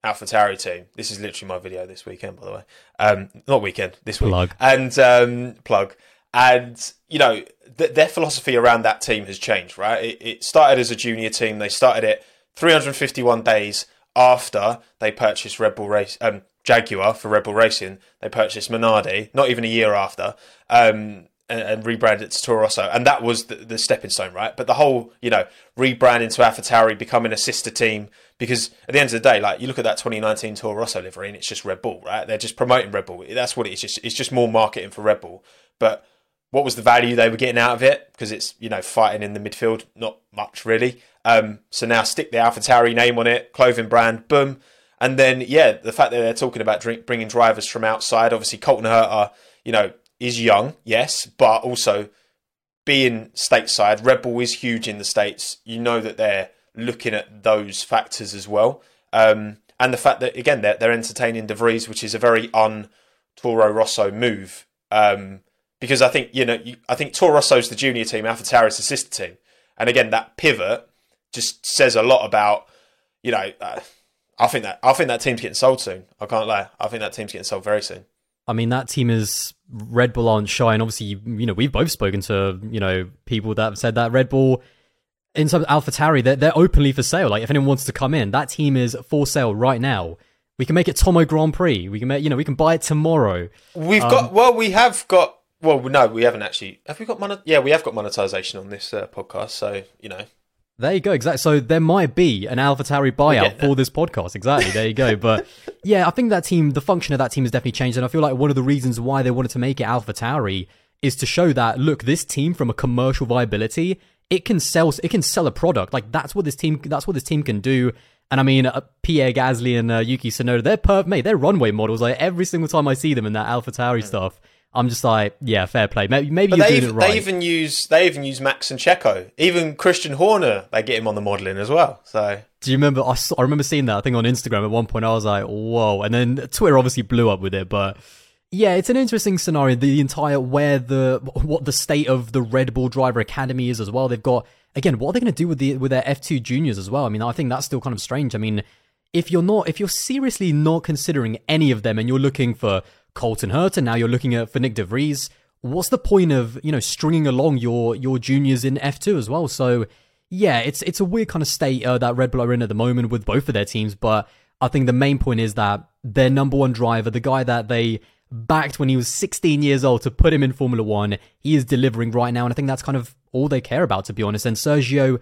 AlphaTauri team. This is literally my video this weekend, by the way. Um, not weekend, this week. Plug. And um, plug. And you know, th- their philosophy around that team has changed, right? It, it started as a junior team. They started it 351 days after they purchased Red Bull Race, um, Jaguar for Red Bull Racing. They purchased Minardi, not even a year after. Um, and, and rebranded it to Toro Rosso, and that was the, the stepping stone, right? But the whole, you know, rebranding to AlphaTauri, becoming a sister team, because at the end of the day, like you look at that 2019 Toro Rosso livery, and it's just Red Bull, right? They're just promoting Red Bull. That's what it is. Just it's just more marketing for Red Bull. But what was the value they were getting out of it? Because it's you know fighting in the midfield, not much really. Um, so now stick the AlphaTauri name on it, clothing brand, boom. And then, yeah, the fact that they're talking about drink, bringing drivers from outside, obviously Colton Herta, you know, is young, yes, but also being stateside, Red Bull is huge in the States. You know that they're looking at those factors as well. Um, and the fact that, again, they're, they're entertaining De Vries, which is a very un Toro Rosso move. Um, because I think, you know, you, I think Toro Rosso's the junior team, Alpha is the sister team. And again, that pivot just says a lot about, you know, uh, I think that I think that team's getting sold soon. I can't lie. I think that team's getting sold very soon. I mean, that team is Red Bull aren't shy, and obviously, you know, we've both spoken to you know people that have said that Red Bull, in terms of AlphaTauri, they're they're openly for sale. Like, if anyone wants to come in, that team is for sale right now. We can make it Tommo Grand Prix. We can make, you know, we can buy it tomorrow. We've um, got well, we have got well, no, we haven't actually. Have we got monet? Yeah, we have got monetization on this uh, podcast. So you know, there you go. Exactly. So there might be an AlphaTauri buyout for this podcast. Exactly. There you go. But yeah, I think that team, the function of that team has definitely changed, and I feel like one of the reasons why they wanted to make it AlphaTauri is to show that look, this team from a commercial viability, it can sell, it can sell a product. Like that's what this team, that's what this team can do. And I mean, uh, Pierre Gasly and uh, Yuki Tsunoda, they're per- mate, they're runway models. Like every single time I see them in that AlphaTauri mm. stuff, I'm just like, yeah, fair play. Maybe, maybe you're doing even, it right. They even use they even use Max and Checo. Even Christian Horner, they get him on the modelling as well. So do you remember? I, saw, I remember seeing that. I think on Instagram at one point, I was like, whoa. And then Twitter obviously blew up with it, but. Yeah, it's an interesting scenario. The entire where the what the state of the Red Bull Driver Academy is as well. They've got again, what are they going to do with the with their F2 juniors as well? I mean, I think that's still kind of strange. I mean, if you're not if you're seriously not considering any of them and you're looking for Colton Herta, now you're looking at for Nyck de Vries, what's the point of you know stringing along your your juniors in F2 as well? So yeah, it's it's a weird kind of state uh, that Red Bull are in at the moment with both of their teams, but I think the main point is that their number one driver, the guy that they backed when he was 16 years old to put him in Formula One, he is delivering right now, and I think that's kind of all they care about, to be honest. And Sergio,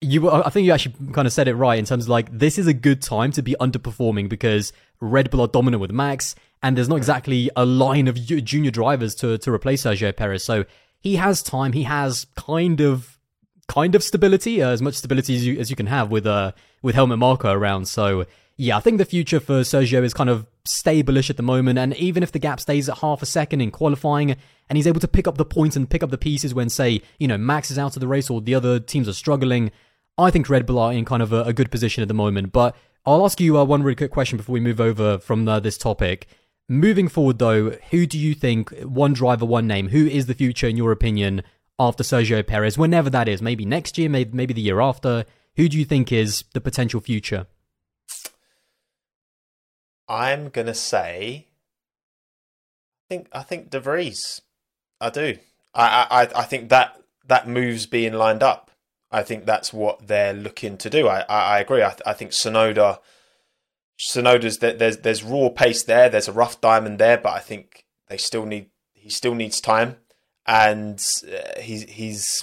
you, I think you actually kind of said it right in terms of like this is a good time to be underperforming because Red Bull are dominant with Max and there's not exactly a line of junior drivers to to replace Sergio Perez. So he has time. He has kind of kind of stability, uh, as much stability as you as you can have with uh with Helmut Marko around. So yeah, I think the future for Sergio is kind of stable-ish at the moment. And even if the gap stays at half a second in qualifying, and he's able to pick up the points and pick up the pieces when, say, you know, Max is out of the race or the other teams are struggling, I think Red Bull are in kind of a, a good position at the moment. But I'll ask you uh, one really quick question before we move over from uh, this topic. Moving forward, though, who do you think, one driver, one name, who is the future, in your opinion, after Sergio Perez, whenever that is? Maybe next year, maybe, maybe the year after. Who do you think is the potential future? I'm gonna say, I think I think De Vries. I do. I, I I think that that move's being lined up. I think that's what they're looking to do. I I, I agree. I, I think Tsunoda Tsunoda's there's there's raw pace there. There's a rough diamond there, but I think they still need he still needs time, and uh, he's he's.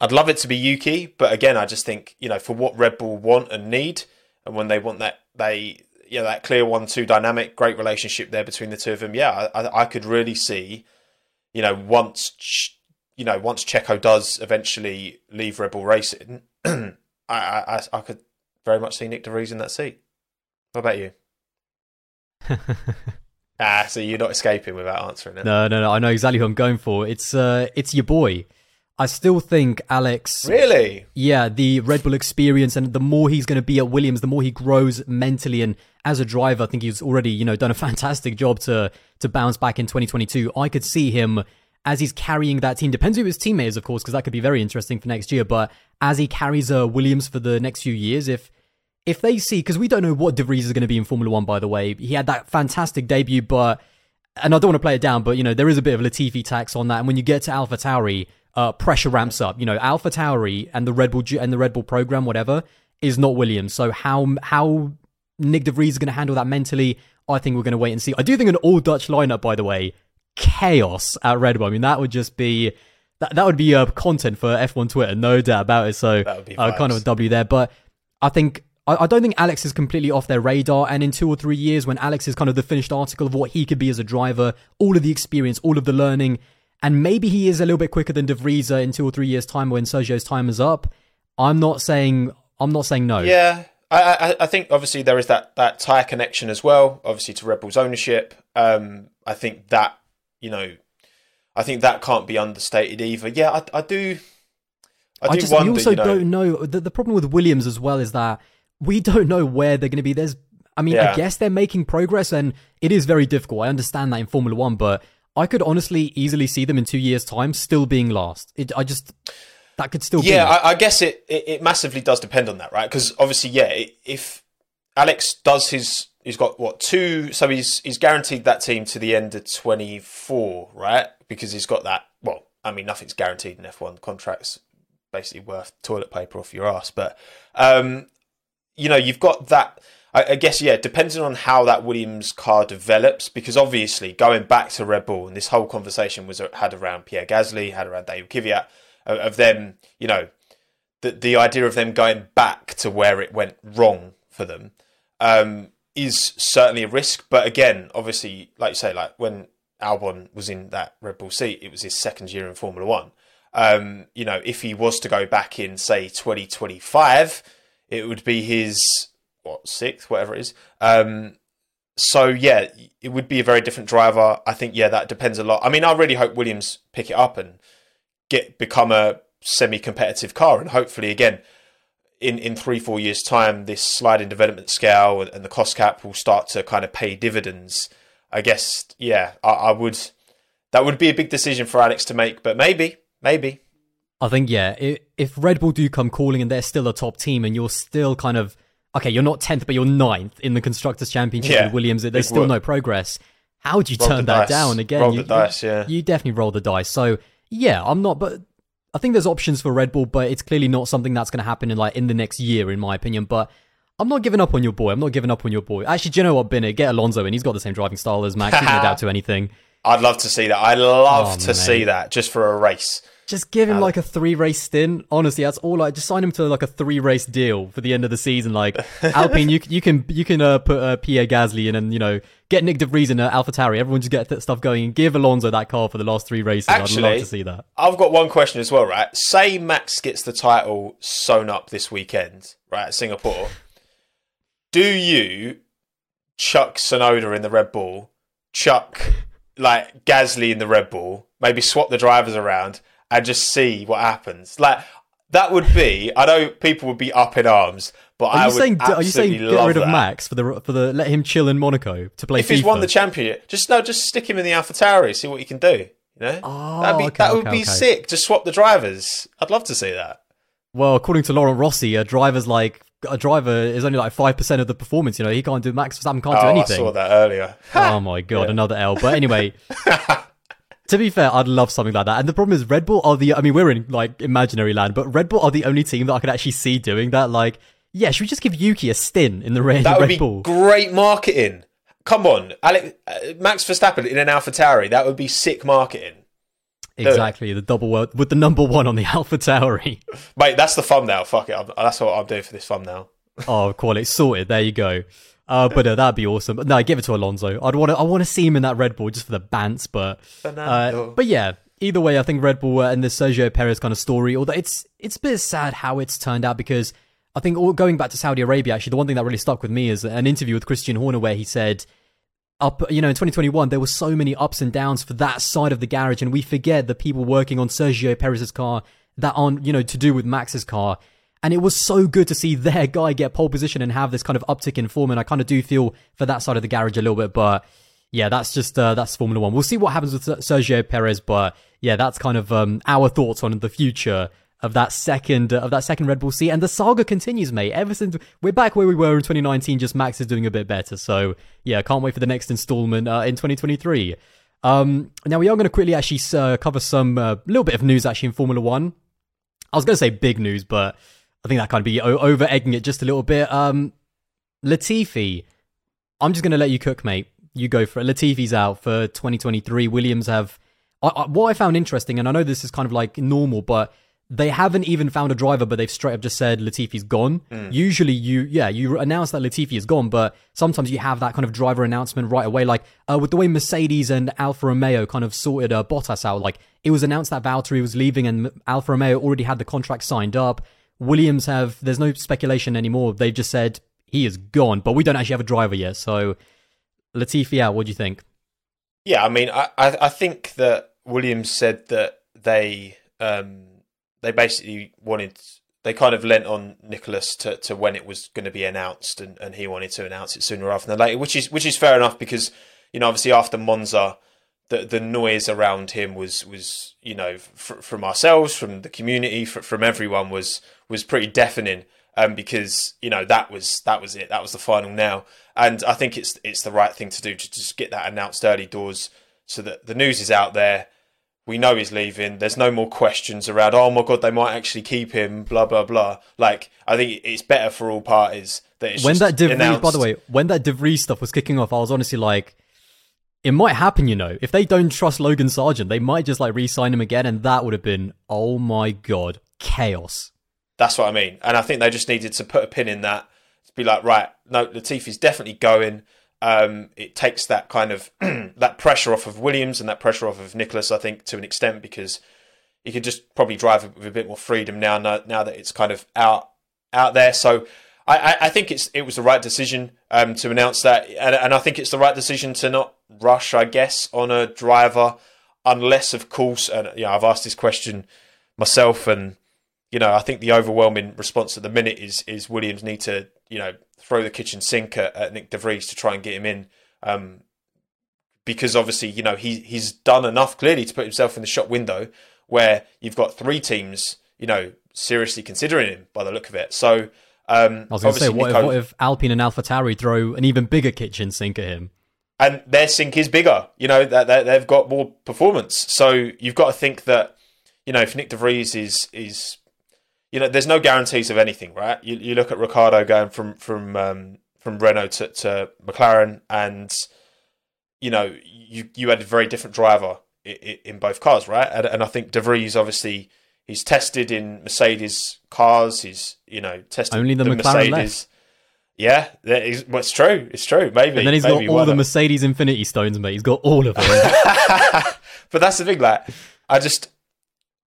I'd love it to be Yuki, but again, I just think you know for what Red Bull want and need, and when they want that they you know that clear one-two dynamic, great relationship there between the two of them. Yeah, I, I could really see, you know, once you know once Checo does eventually leave Red Bull Racing, I, I I could very much see Nyck de Vries in that seat. What about you? ah, so you're not escaping without answering it. No, no, no. I know exactly who I'm going for. It's uh, it's your boy. I still think Alex. Really? Yeah, the Red Bull experience, and the more he's going to be at Williams, the more he grows mentally and as a driver. I think he's already, you know, done a fantastic job to to bounce back in 2022. I could see him as he's carrying that team. Depends who his teammate is, of course, because that could be very interesting for next year. But as he carries uh, Williams for the next few years, if if they see, because we don't know what De Vries is going to be in Formula One, by the way. He had that fantastic debut, but, and I don't want to play it down, but, you know, there is a bit of Latifi tax on that. And when you get to Alpha Tauri, uh, pressure ramps up. You know, Alpha Tauri and the Red Bull and the Red Bull program, whatever, is not Williams. So how how Nyck de Vries is going to handle that mentally, I think we're going to wait and see. I do think an all Dutch lineup, by the way, chaos at Red Bull. I mean, that would just be that that would be uh, content for F1 Twitter, no doubt about it. So That would be uh, kind of a. W there. But I think I, don't think Alex is completely off their radar. And in two or three years, when Alex is kind of the finished article of what he could be as a driver, all of the experience, all of the learning, and maybe he is a little bit quicker than De Vries in two or three years' time when Sergio's time is up. I'm not saying I'm not saying no. Yeah, I, I, I think obviously there is that that Thai connection as well. Obviously to Red Bull's ownership. Um, I think that you know, I think that can't be understated either. Yeah, I, I do. I do I just wonder. we also you know, don't know the, the problem with Williams as well is that we don't know where they're going to be. There's, I mean, I guess they're making progress, and it is very difficult. I understand that in Formula One, but I could honestly easily see them in two years' time still being last. It, I just that could still Yeah, be. I, I guess it, it, it massively does depend on that, right? Because obviously, yeah, if Alex does his, he's got what two? So he's he's guaranteed that team to the end of twenty four, right? Because he's got that. Well, I mean, nothing's guaranteed in F one contracts. Basically, worth toilet paper off your ass. But um, you know, you've got that. I, I guess yeah, depending on how that Williams car develops, because obviously going back to Red Bull and this whole conversation was had around Pierre Gasly, had around Dave Kvyat, of, of them, you know, the the idea of them going back to where it went wrong for them um, is certainly a risk. But again, obviously, like you say, like when Albon was in that Red Bull seat, it was his second year in Formula One. Um, you know, if he was to go back in, say, 2025, it would be his, what, sixth, whatever it is. Um, so, yeah, it would be a very different driver. I think, yeah, that depends a lot. I mean, I really hope Williams pick it up and get become a semi-competitive car and hopefully, again, in, in three, four years' time, this sliding development scale and, the cost cap will start to kind of pay dividends. I guess, yeah, I, I would. That would be a big decision for Alex to make, but maybe, maybe. I think yeah, i if Red Bull do come calling and they're still a top team and you're still kind of okay, you're not tenth but you're ninth in the constructors championship Yeah, with Williams, there's still whoop. no progress. How would you Roll turn that dice. down again? Roll you, the dice, yeah. you definitely roll the dice. So yeah, I'm not, but I think there's options for Red Bull, but it's clearly not something that's going to happen in like in the next year, in my opinion. But I'm not giving up on your boy. I'm not giving up on your boy. Actually, do you know what, Bennett? Get Alonso in. He's got the same driving style as Max. He can adapt to anything. I'd love to see that. I'd love Oh, to see that just for a race. Just give him like a three race stint. Honestly, that's all. I just sign him to like a three race deal for the end of the season. Like Alpine, you you can you can uh, put uh, Pierre Gasly in and you know get Nyck De Vries in uh, AlphaTauri. Everyone just get that stuff going and give Alonso that car for the last three races. I'd love to see that. I've got one question as well, right? Say Max gets the title sewn up this weekend, right, at Singapore. Do you chuck Tsunoda in the Red Bull, chuck like Gasly in the Red Bull, maybe swap the drivers around and just see what happens? Like that would be. I know people would be up in arms, but Are I you saying are you saying get rid of that. Max for the for the let him chill in Monaco to play If FIFA? he's won the championship, just no, just stick him in the AlphaTauri, see what he can do. You know, Oh, That'd be, okay, that would okay, be okay. sick. Just swap the drivers. I'd love to see that. well, according to Laurent Rossi, a driver's like a driver is only like five percent of the performance. You know, he can't do Max Verstappen can't do oh, anything. I saw that earlier. Oh my god, another L. But anyway, to be fair, I'd love something like that. And the problem is, Red Bull are the. I mean, we're in like imaginary land, but Red Bull are the only team that I could actually see doing that. Like, yeah, should we just give Yuki a stint in the Red, That would Red be Bull? great marketing. Come on, Alex, uh, Max Verstappen in an AlphaTauri. That would be sick marketing, exactly, the double world with the number one on the Alpha Tauri. mate. That's the thumbnail. Fuck it. I'm, that's what I'm doing for this thumbnail. oh, quality sorted. There you go. Uh, but uh, that'd be awesome. No, give it to Alonso. I'd want to. I want to see him in that Red Bull just for the bants. But uh, but yeah. Either way, I think Red Bull and the Sergio Perez kind of story, although it's it's a bit sad how it's turned out because I think all, going back to Saudi Arabia, actually, the one thing that really stuck with me is an interview with Christian Horner where he said, up, you know, in 2021, there were so many ups and downs for that side of the garage, and we forget the people working on Sergio Perez's car that aren't, you know, to do with Max's car. And it was so good to see their guy get pole position and have this kind of uptick in form. And I kind of do feel for that side of the garage a little bit, but yeah, that's just uh, that's Formula One. We'll see what happens with Sergio Perez, but yeah, that's kind of um, our thoughts on the future of that second of that second Red Bull seat. And the saga continues, mate. Ever since we're back where we were in 2019, just Max is doing a bit better. So yeah, can't wait for the next installment uh, in 2023. Um, now we are going to quickly actually uh, cover some uh, little bit of news actually in Formula One. I was going to say big news, but I think that kind of be over egging it just a little bit. Um, Latifi, I'm just going to let you cook, mate. you go for it. Latifi's out for 2023. Williams have. I, I, what I found interesting, and I know this is kind of like normal, but they haven't even found a driver, but they've straight up just said Latifi's gone. Mm. Usually, you yeah, you announce that Latifi is gone, but sometimes you have that kind of driver announcement right away. Like uh, with the way Mercedes and Alfa Romeo kind of sorted uh, Bottas out, like it was announced that Valtteri was leaving, and Alfa Romeo already had the contract signed up. Williams have there's no speculation anymore. They've just said he is gone, but we don't actually have a driver yet. So Latifi out. What do you think? Yeah, I mean, I, I, I think that Williams said that they um, they basically wanted they kind of lent on Nicholas to, to when it was going to be announced, and, and he wanted to announce it sooner rather than later, which is which is fair enough because you know obviously after Monza, the the noise around him was was you know f- from ourselves, from the community, f- from everyone was was pretty deafening. Um, because you know that was that was it. That was the final nail, and I think it's it's the right thing to do to just get that announced early doors, so that the news is out there. We know he's leaving. There's no more questions around. Oh my god, they might actually keep him. Blah blah blah. Like I think it's better for all parties that it's when that De Vries, announced. by the way, when that De Vries stuff was kicking off, I was honestly like, it might happen, you know. If they don't trust Logan Sargent, they might just like re-sign him again, and that would have been, oh my god, chaos. That's what I mean. And I think they just needed to put a pin in that to be like, right, no, Latifi's definitely going. Um, it takes that kind of that pressure off of Williams and that pressure off of Nicholas, I think, to an extent, because he could just probably drive with a bit more freedom now. Now, now that it's kind of out out there, so I, I, think it's it was the right decision um, to announce that, and, and I think it's the right decision to not rush, I guess, on a driver, unless, of course, and you know, I've asked this question myself and you know, I think the overwhelming response at the minute is is Williams need to, you know, throw the kitchen sink at, at Nyck De Vries to try and get him in, um, because obviously, you know, he he's done enough clearly to put himself in the shop window where you've got three teams, you know, seriously considering him by the look of it. So, um, I was going to say, what if, what if Alpine and AlphaTauri throw an even bigger kitchen sink at him? and their sink is bigger. You know that that they've got more performance. So you've got to think that you know if Nyck De Vries is is you know there's no guarantees of anything, right? You you look at Ricciardo going from from um, from Renault to, to McLaren, and you know you you had a very different driver in, in both cars, right? And, and I think De Vries obviously he's tested in Mercedes cars. He's you know tested Only the McLaren left. Yeah, that is, well, it's true. It's true. Maybe. And then he's maybe got all the? Mercedes Infinity Stones, mate. He's got all of them. but that's the thing. Like, I just,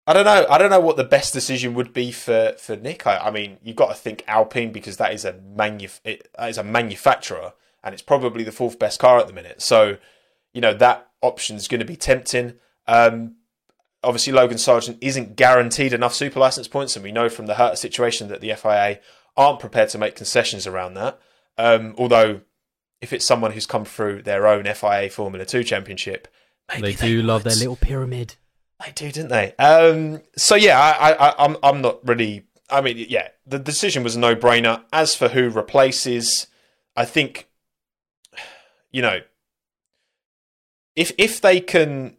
I don't know. I don't know what the best decision would be for for Nyck. I, I mean, you've got to think Alpine because that is a manuf- it, that is a manufacturer, and it's probably the fourth best car at the minute. So, you know, that option's going to be tempting. Um, obviously, Logan Sargent isn't guaranteed enough super license points, and we know from the Herta situation that the FIA aren't prepared to make concessions around that. Um, although, if it's someone who's come through their own FIA Formula Two championship, maybe they do love their little pyramid. They do, didn't they? Um, so yeah, I, I, I'm, I'm not really. I mean, yeah, the decision was a no-brainer. As for who replaces, I think, you know, if if they can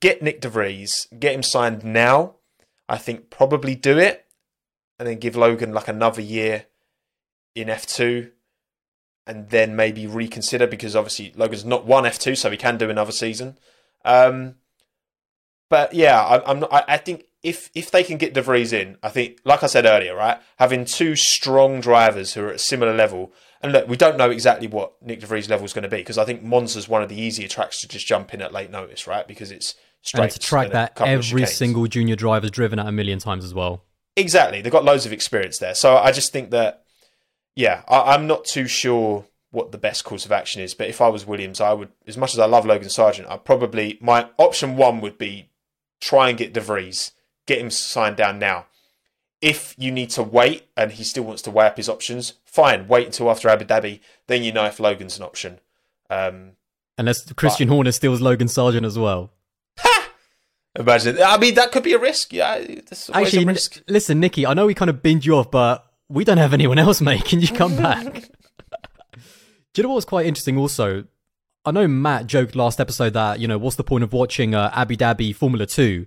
get Nyck De Vries, get him signed now, I think probably do it, and then give Logan like another year in F2, and then maybe reconsider because obviously Logan's not won F2, so he can do another season. Um, but yeah, I, I'm not, I, I think if if they can get De Vries in, I think, like I said earlier, right, having two strong drivers who are at a similar level, and look, we don't know exactly what Nyck De Vries' level is going to be because I think Monza's one of the easier tracks to just jump in at late notice, right? Because it's straight And to track that, every single junior driver's driven at a million times as well. Exactly. They've got loads of experience there. So I just think that, yeah, I, I'm not too sure what the best course of action is. But if I was Williams, I would, as much as I love Logan Sargent, I probably, my option one would be try and get De Vries, get him signed down now. If you need to wait and he still wants to weigh up his options, fine, wait until after Abu Dhabi. Then you know if Logan's an option. Um, Unless Christian Horner steals Logan Sargent as well. Ha! imagine. I mean, that could be a risk. Yeah, Actually, a n- risk. listen, Nikki, I know we kind of binned you off, but we don't have anyone else, mate. Can you come back? Do you know what was quite interesting also? I know Matt joked last episode that, you know, what's the point of watching uh, Abu Dhabi Formula 2?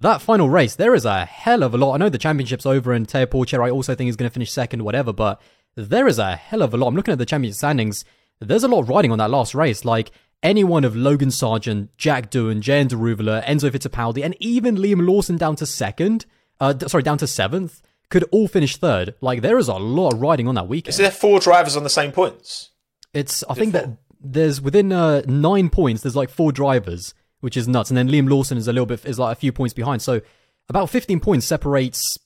That final race, there is a hell of a lot. I know the championship's over and Theo Pourchaire, I also think is going to finish second, whatever, but there is a hell of a lot. I'm looking at the championship standings. there's a lot riding on that last race. Like any one of Logan Sargent, Jack Doohan, Jehan Daruvala, Enzo Fittipaldi, and even Liam Lawson down to second, uh, sorry, down to seventh, could all finish third. Like there is a lot riding on that weekend. Is there four drivers on the same points? It's I think that there's within uh, nine points. There's like four drivers, which is nuts. And then Liam Lawson is a little bit is like a few points behind. So about 15 points separates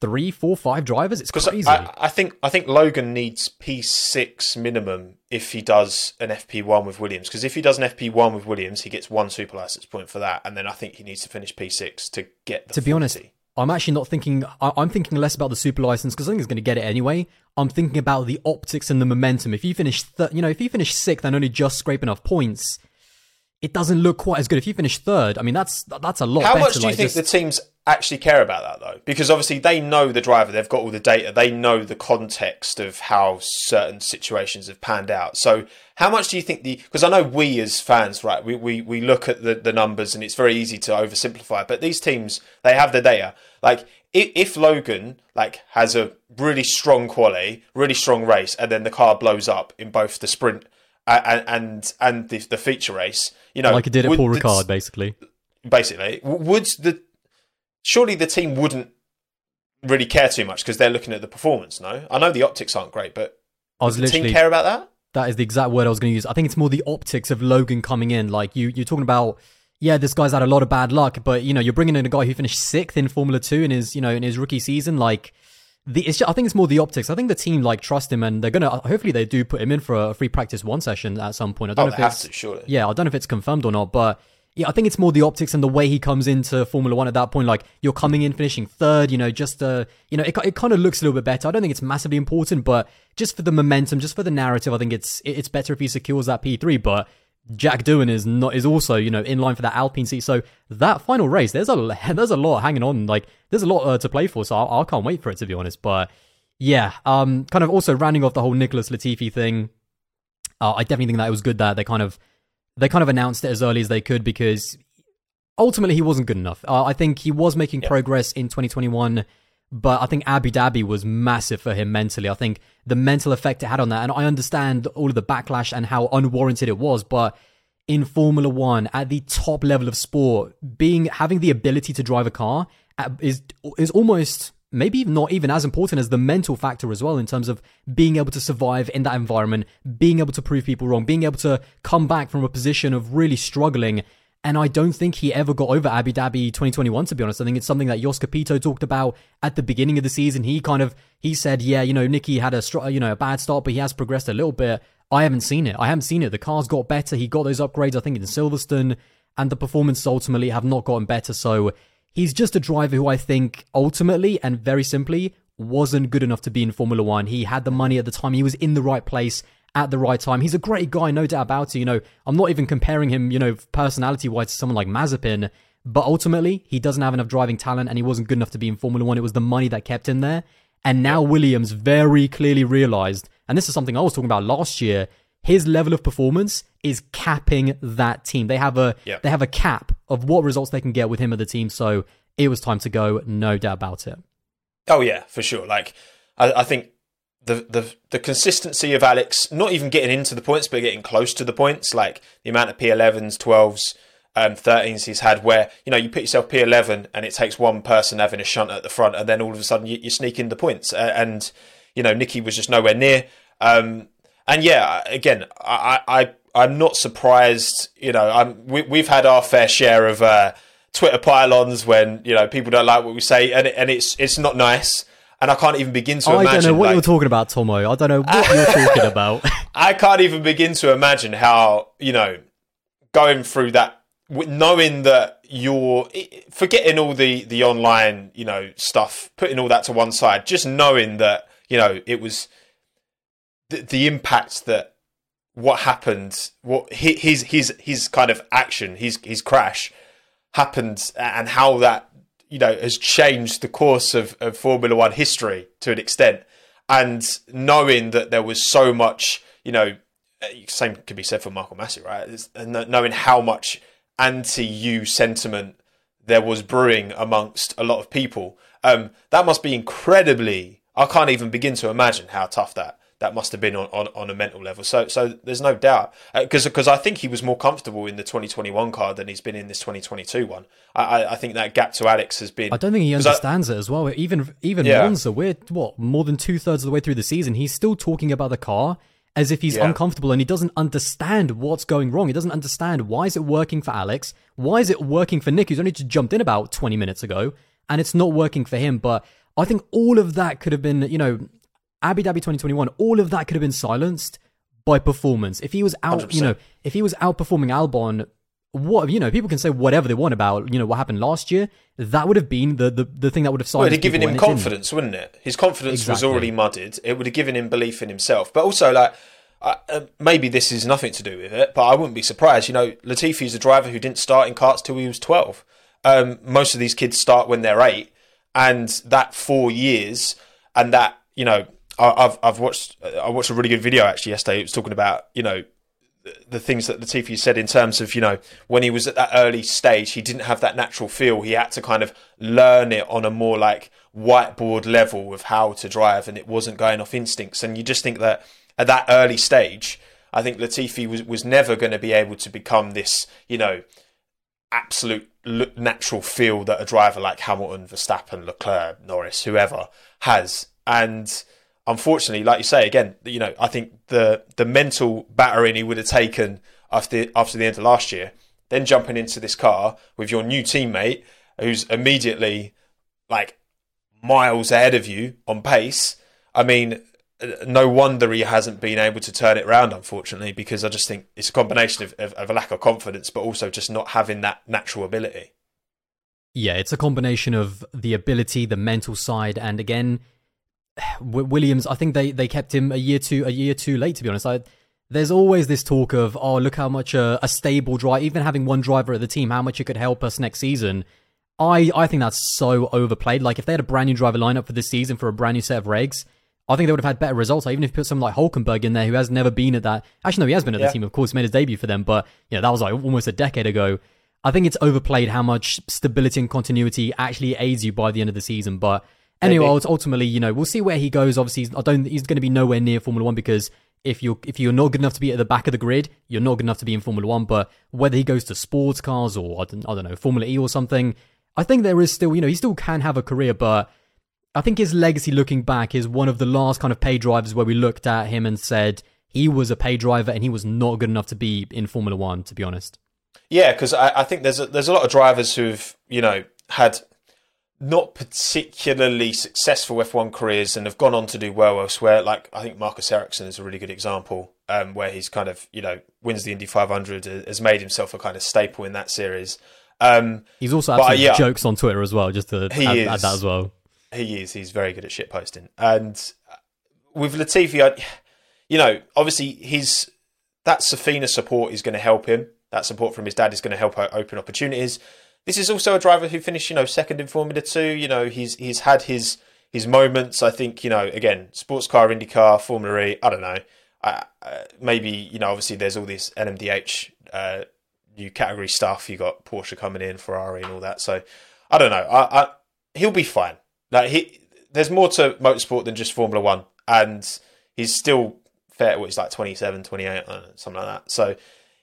three, four, five drivers. It's crazy. I, I, think I think Logan needs P6 minimum if he does an FP1 with Williams. Because if he does an FP1 with Williams, he gets one super license point for that, and then I think he needs to finish P6 to get. to 40. be honest, I'm actually not thinking. I, am thinking less about the super license because I think he's going to get it anyway. I'm thinking about the optics and the momentum. If you finish, th- you know, if you finish sixth and only just scrape enough points, it doesn't look quite as good. If you finish third, I mean, that's that's a lot. How better, much do you like, think just... the teams actually care about that though? Because obviously they know the driver, they've got all the data, they know the context of how certain situations have panned out. So how much do you think the? Because I know we as fans, right? We we we look at the the numbers and it's very easy to oversimplify. But these teams, they have the data. Like if, if Logan like has a really strong quality, really strong race, and then the car blows up in both the sprint and and, and the, the feature race, you know, like it did at Paul Ricard, basically. Basically, would the surely the team wouldn't really care too much because they're looking at the performance. No, I know the optics aren't great, but I was does the team care about that? That is the exact word I was going to use. I think it's more the optics of Logan coming in. Like you, you're talking about. Yeah, this guy's had a lot of bad luck, but you know you're bringing in a guy who finished sixth in Formula Two in his, you know, in his rookie season. Like, the, it's just, I think it's more the optics. I think the team like trust him, and they're gonna. Hopefully, they do put him in for a free practice one session at some point. I don't oh, know if it's to, surely. yeah, I don't know if it's confirmed or not, but yeah, I think it's more the optics and the way he comes into Formula One at that point. Like you're coming in, finishing third, you know, just uh, you know, it, it kind of looks a little bit better. I don't think it's massively important, but just for the momentum, just for the narrative, I think it's it's better if he secures that P3. But Jack Doohan is not is also you know in line for that Alpine seat. So that final race, there's a there's a lot hanging on. Like there's a lot uh, to play for. So I, I can't wait for it to be honest. But yeah, um, kind of also rounding off the whole Nicholas Latifi thing. Uh, I definitely think that it was good that they kind of they kind of announced it as early as they could because ultimately he wasn't good enough. Uh, I think he was making yeah. progress in 2021, but I think Abu Dhabi was massive for him mentally. I think the mental effect it had on that, and I understand all of the backlash and how unwarranted it was, but in Formula One at the top level of sport, being having the ability to drive a car uh, is is almost maybe not even as important as the mental factor as well in terms of being able to survive in that environment, being able to prove people wrong, being able to come back from a position of really struggling. And I don't think he ever got over Abu Dhabi 2021, to be honest. I think it's something that Jost Capito talked about at the beginning of the season. He kind of, he said, yeah, you know, Nicky had a, you know, a bad start, but he has progressed a little bit. I haven't seen it. I haven't seen it. The car's got better. He got those upgrades, I think, in Silverstone, and the performances ultimately have not gotten better. So He's just a driver who I think ultimately and very simply wasn't good enough to be in Formula One. He had the money at the time. He was in the right place at the right time. He's a great guy, no doubt about it. You know, I'm not even comparing him, you know, personality wise to someone like Mazepin, but ultimately he doesn't have enough driving talent and he wasn't good enough to be in Formula One. It was the money that kept him there. And now Williams very clearly realized, and this is something I was talking about last year, his level of performance is capping that team. They have a yep. they have a cap of what results they can get with him at the team. So it was time to go, no doubt about it. Oh yeah, for sure. Like I, I think the the the consistency of Alex, not even getting into the points, but getting close to the points, like the amount of P11s, 12s, um, 13s he's had, where you know you put yourself P11 and it takes one person having a shunt at the front, and then all of a sudden you, you sneak in the points, uh, and you know Nicky was just nowhere near. Um, and yeah, again, I, I I'm not surprised. You know, I'm we, we've had our fair share of uh, Twitter pylons when you know people don't like what we say, and and it's it's not nice. And I can't even begin to I imagine. I don't know what like, you're talking about, Tommo. I don't know what you're talking about. I can't even begin to imagine how you know going through that, knowing that you're forgetting all the the online you know stuff, putting all that to one side, just knowing that you know it was the, the impact that what happened, what his his his kind of action, his his crash happened, and how that you know has changed the course of, of Formula One history to an extent, and knowing that there was so much, you know, same could be said for Michael Masi, right? And knowing how much anti-you sentiment there was brewing amongst a lot of people, um, that must be incredibly. I can't even begin to imagine how tough that that must have been on, on, on a mental level. So so there's no doubt because uh, because I think he was more comfortable in the 2021 card than he's been in this 2022 one. I, I think that gap to Alex has been. I don't think he understands I, it as well. Even even yeah. Monza, we're what more than two thirds of the way through the season. He's still talking about the car as if he's yeah. uncomfortable and he doesn't understand what's going wrong. He doesn't understand why is it working for Alex? Why is it working for Nyck, who's only just jumped in about 20 minutes ago, and it's not working for him. But I think all of that could have been, you know, Abu Dhabi 2021, all of that could have been silenced by performance. If he was out, 100%. you know, if he was outperforming Albon, what you know, people can say whatever they want about you know what happened last year. That would have been the the, the thing that would have silenced. Well, it would have given him confidence, wouldn't it? His confidence exactly. was already mudded. It would have given him belief in himself, but also like. Uh, uh, maybe this is nothing to do with it, but I wouldn't be surprised. You know, Latifi is a driver who didn't start in karts till he was 12. Um, most of these kids start when they're eight, and that four years and that you know I've I've watched I watched a really good video actually yesterday. It was talking about you know the things that Latifi said in terms of you know when he was at that early stage, he didn't have that natural feel. He had to kind of learn it on a more like whiteboard level of how to drive, and it wasn't going off instincts. And you just think that at that early stage, I think Latifi was was never going to be able to become this you know absolute natural feel that a driver like Hamilton, Verstappen, Leclerc, Norris, whoever has. And unfortunately, like you say again, you know, I think the the mental battering he would have taken after after the end of last year, then jumping into this car with your new teammate who's immediately like miles ahead of you on pace. I mean, uh, no wonder he hasn't been able to turn it around, unfortunately, because I just think it's a combination of, of, of, a lack of confidence, but also just not having that natural ability. Yeah, it's a combination of the ability, the mental side, and again, Williams. I think they, they kept him a year too a year too late. To be honest, I, there's always this talk of oh look how much a, a stable drive, even having one driver at the team, how much it could help us next season. I I think that's so overplayed. Like if they had a brand new driver lineup for this season for a brand new set of regs, I think they would have had better results. even if you put someone like Hulkenberg in there, who has never been at that. Actually, no, he has been at yeah. the team. Of course, made his debut for them, but you know that was like almost a decade ago. I think it's overplayed how much stability and continuity actually aids you by the end of the season. But anyway, ultimately, you know, we'll see where he goes. Obviously, I don't. He's going to be nowhere near Formula One because if you're if you're not good enough to be at the back of the grid, you're not good enough to be in Formula One. But whether he goes to sports cars or I don't, I don't know Formula E or something, I think there is still you know he still can have a career, but I think his legacy looking back is one of the last kind of pay drivers where we looked at him and said he was a pay driver and he was not good enough to be in Formula One, to be honest. Yeah, because I, I, think there's a, there's a lot of drivers who've you know had not particularly successful F1 careers and have gone on to do well elsewhere. Like I think Marcus Ericsson is a really good example, um, where he's kind of you know wins the Indy 500, has made himself a kind of staple in that series. Um, he's also absolutely yeah, jokes on Twitter as well, just to add, add, that as well. He is. He's very good at shit posting. And with Latifi, I, you know, obviously his that Sofina support is going to help him. That support from his dad is going to help open opportunities. This is also a driver who finished, you know, second in Formula Two. You know, he's he's had his his moments. I think, you know, again, sports car, IndyCar, Formula E. I don't know. Uh, uh, maybe you know, obviously, there's all this LMDH uh, new category stuff. You got Porsche coming in, Ferrari, and all that. So I don't know. I, I he'll be fine. Like he, there's more to motorsport than just Formula One, and he's still fair. What he's like 27, 28, know, something like that. So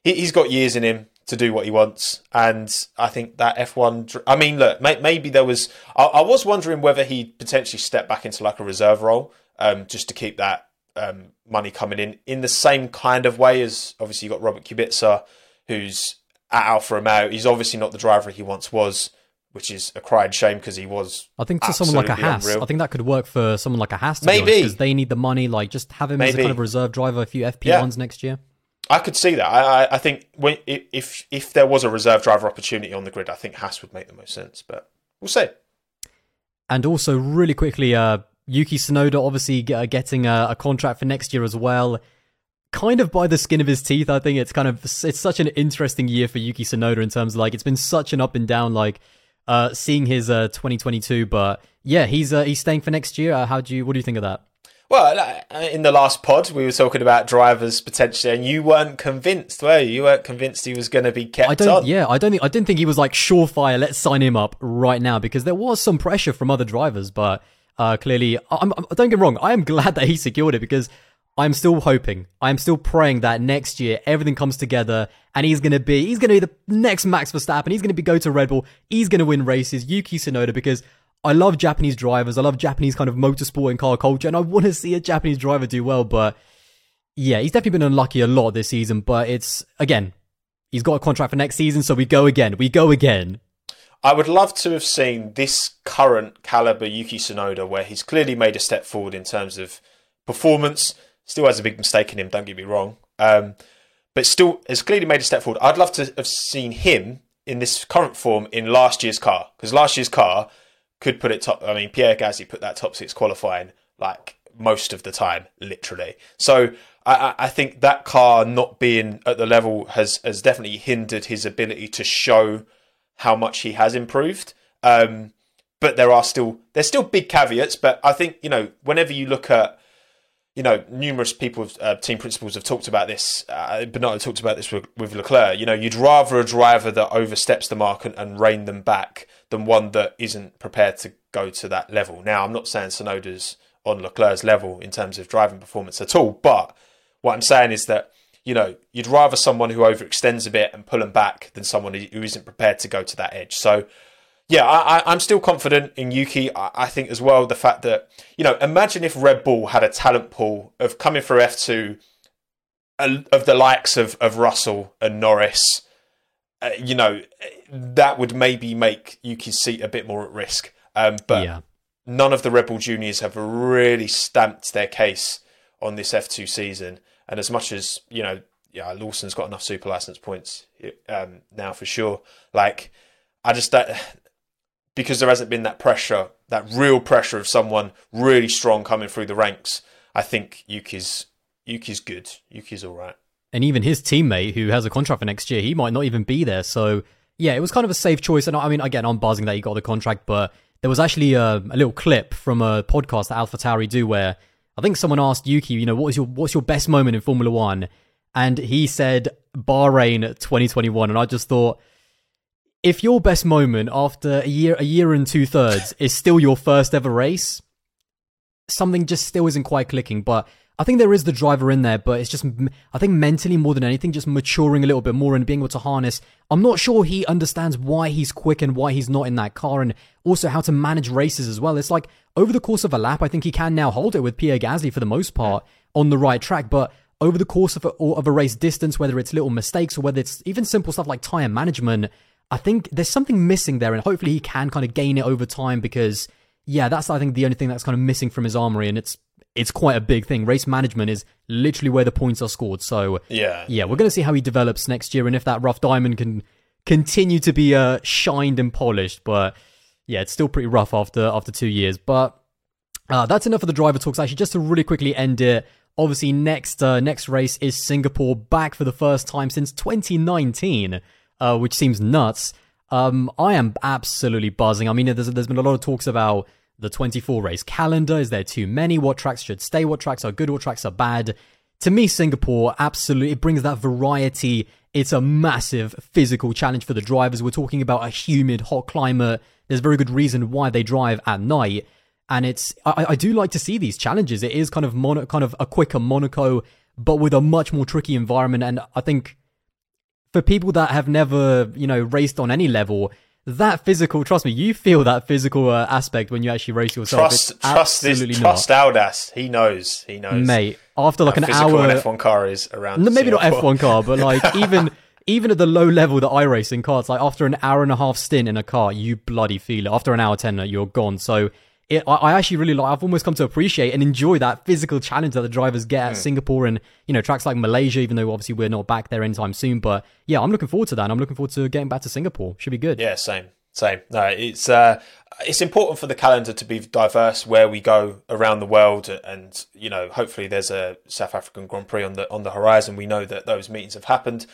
he, has got years in him to do what he wants, and I think that F1. I mean, look, may, maybe there was. I, I, was wondering whether he potentially stepped back into like a reserve role, um, just to keep that um, money coming in, in the same kind of way as obviously you got Robert Kubica, who's at Alfa Romeo. He's obviously not the driver he once was which is a crying shame because he was. I think to someone like a Haas, unreal. I think that could work for someone like a Haas. Maybe because they need the money. Like just have him Maybe. as a kind of reserve driver, a few FP yeah. ones next year. I could see that. I, I think when, if if there was a reserve driver opportunity on the grid, I think Haas would make the most sense. But we'll see. And also, really quickly, uh, Yuki Tsunoda obviously uh, getting a, a contract for next year as well kind of by the skin of his teeth. I think it's kind of it's such an interesting year for Yuki Tsunoda in terms of like it's been such an up and down. Like uh, seeing his uh, 2022. But yeah, he's uh, he's staying for next year. Uh, how do you what do you think of that? Well, uh, in the last pod, we were talking about drivers potentially, and you weren't convinced, were you? You weren't convinced he was going to be kept I don't, on. Yeah, I don't think I didn't think he was like surefire. Let's sign him up right now because there was some pressure from other drivers, but uh, clearly, I'm, I'm, don't get wrong. I am glad that he secured it because I'm still hoping, I'm still praying that next year everything comes together and he's gonna be, he's gonna be the next Max Verstappen. He's gonna be go to Red Bull. He's gonna win races. Yuki Tsunoda because I love Japanese drivers. I love Japanese kind of motorsport and car culture, and I want to see a Japanese driver do well. But yeah, he's definitely been unlucky a lot this season. But it's again, he's got a contract for next season, so we go again. We go again. I would love to have seen this current caliber Yuki Tsunoda, where he's clearly made a step forward in terms of performance. Still has a big mistake in him, don't get me wrong. Um, but still has clearly made a step forward. I'd love to have seen him in this current form in last year's car, because last year's car could put it top. I mean, Pierre Gasly put that top six qualifying like most of the time, literally. So I, I think that car not being at the level has has definitely hindered his ability to show how much he has improved. Um, but there are still there's still big caveats. But I think you know whenever you look at you know numerous people, uh, team principals have talked about this. Uh, Binotto talked about this with, with, Leclerc. You know, you'd rather a driver that oversteps the mark and, and rein them back than one that isn't prepared to go to that level. Now, I'm not saying Tsunoda's on Leclerc's level in terms of driving performance at all, but what I'm saying is that you know, you'd rather someone who overextends a bit and pull them back than someone who isn't prepared to go to that edge. So, yeah, I, am still confident in Yuki. I, I, think as well the fact that you know, imagine if Red Bull had a talent pool of coming through F2 uh, of the likes of of Russell and Norris. Uh, you know, that would maybe make Yuki's seat a bit more at risk. Um, but yeah. none of the Red Bull juniors have really stamped their case on this F2 season. And as much as you know, yeah, Lawson's got enough super license points um, now for sure. Like, I just that because there hasn't been that pressure, that real pressure of someone really strong coming through the ranks. I think Yuki's Yuki's good. Yuki's all right. And even his teammate, who has a contract for next year, he might not even be there. So yeah, it was kind of a safe choice. And I mean, again, I'm buzzing that he got the contract, but there was actually a, a little clip from a podcast that AlphaTauri do where I think someone asked Yuki, you know, what was your what's your best moment in Formula One? And he said Bahrain 2021, and I just thought, if your best moment after a year, a year and two thirds is still your first ever race, something just still isn't quite clicking. But I think there is the driver in there, but it's just, I think mentally more than anything, just maturing a little bit more and being able to harness. I'm not sure he understands why he's quick and why he's not in that car and also how to manage races as well. It's like over the course of a lap, I think he can now hold it with Pierre Gasly for the most part on the right track, but over the course of a, of a race distance, whether it's little mistakes or whether it's even simple stuff like tire management, I think there's something missing there and hopefully he can kind of gain it over time because yeah, that's I think the only thing that's kind of missing from his armory and it's it's quite a big thing. Race management is literally where the points are scored. So yeah, yeah, we're going to see how he develops next year and if that rough diamond can continue to be uh, shined and polished. But yeah, it's still pretty rough after after two years. But uh, that's enough of the driver talks. Actually, just to really quickly end it. Obviously, next uh, next race is Singapore back for the first time since 2019, uh, which seems nuts. Um, I am absolutely buzzing. I mean, there's there's been a lot of talks about the 24 race calendar. Is there too many? What tracks should stay? What tracks are good? What tracks are bad? To me, Singapore absolutely it brings that variety. It's a massive physical challenge for the drivers. We're talking about a humid, hot climate. There's very good reason why they drive at night, and it's I, I do like to see these challenges. It is kind of mono, kind of a quicker Monaco, but with a much more tricky environment. And I think for people that have never you know raced on any level, that physical, trust me, you feel that physical uh, aspect when you actually race yourself. Trust, it's trust this, trust Aldas. He knows, he knows, mate. After like an hour, an F1 car is around. No, maybe Singapore. not F1 car, but like even even at the low level that I race in cars, like after an hour and a half stint in a car, you bloody feel it. After an hour ten, you're gone. So it, I, I, actually really like. I've almost come to appreciate and enjoy that physical challenge that the drivers get at mm. Singapore and you know tracks like Malaysia. Even though obviously we're not back there anytime soon, but yeah, I'm looking forward to that. and I'm looking forward to getting back to Singapore. Should be good. Yeah, same. Same. No, it's uh, it's important for the calendar to be diverse where we go around the world, and you know, hopefully there's a South African Grand Prix on the on the horizon. We know that those meetings have happened.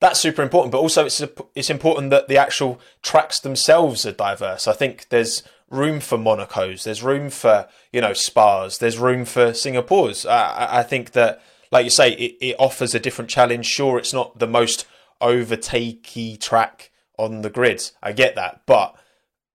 That's super important, but also it's it's important that the actual tracks themselves are diverse. I think there's room for Monacos, there's room for you know Spas, there's room for Singapore's. I, I think that, like you say, it, it offers a different challenge. Sure, it's not the most overtakey track on the grids. I get that, but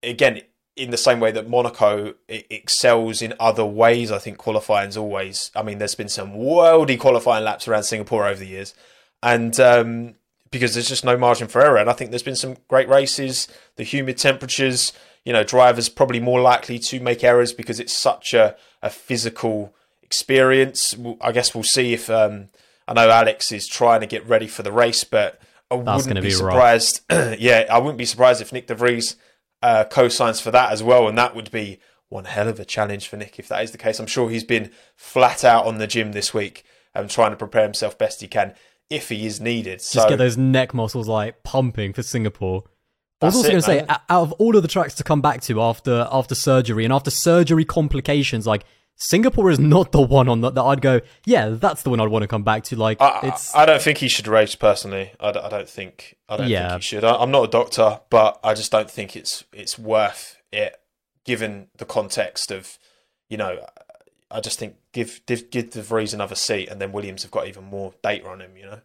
again, in the same way that Monaco excels in other ways. I think qualifying's always. I mean, there's been some worldy qualifying laps around Singapore over the years, and um, because there's just no margin for error. And I think there's been some great races. The humid temperatures, you know, drivers probably more likely to make errors because it's such a, a physical experience. I guess we'll see if. Um, I know Alex is trying to get ready for the race, but I That's wouldn't be, be surprised. yeah, I wouldn't be surprised if Nyck De Vries uh, co-signs for that as well, and that would be one hell of a challenge for Nyck if that is the case. I'm sure he's been flat out on the gym this week and trying to prepare himself best he can if he is needed. Just so, get those neck muscles like pumping for Singapore. I was also going to say, out of all of the tracks to come back to after after surgery and after surgery complications, like Singapore is not the one on that, that I'd go, yeah, that's the one I'd want to come back to. Like, I, it's. I don't think he should race personally. I, I don't think. I don't yeah. think he should. I, I'm not a doctor, but I just don't think it's it's worth it, given the context of, you know, I just think give give give De Vries another seat, and then Williams have got even more data on him. You know.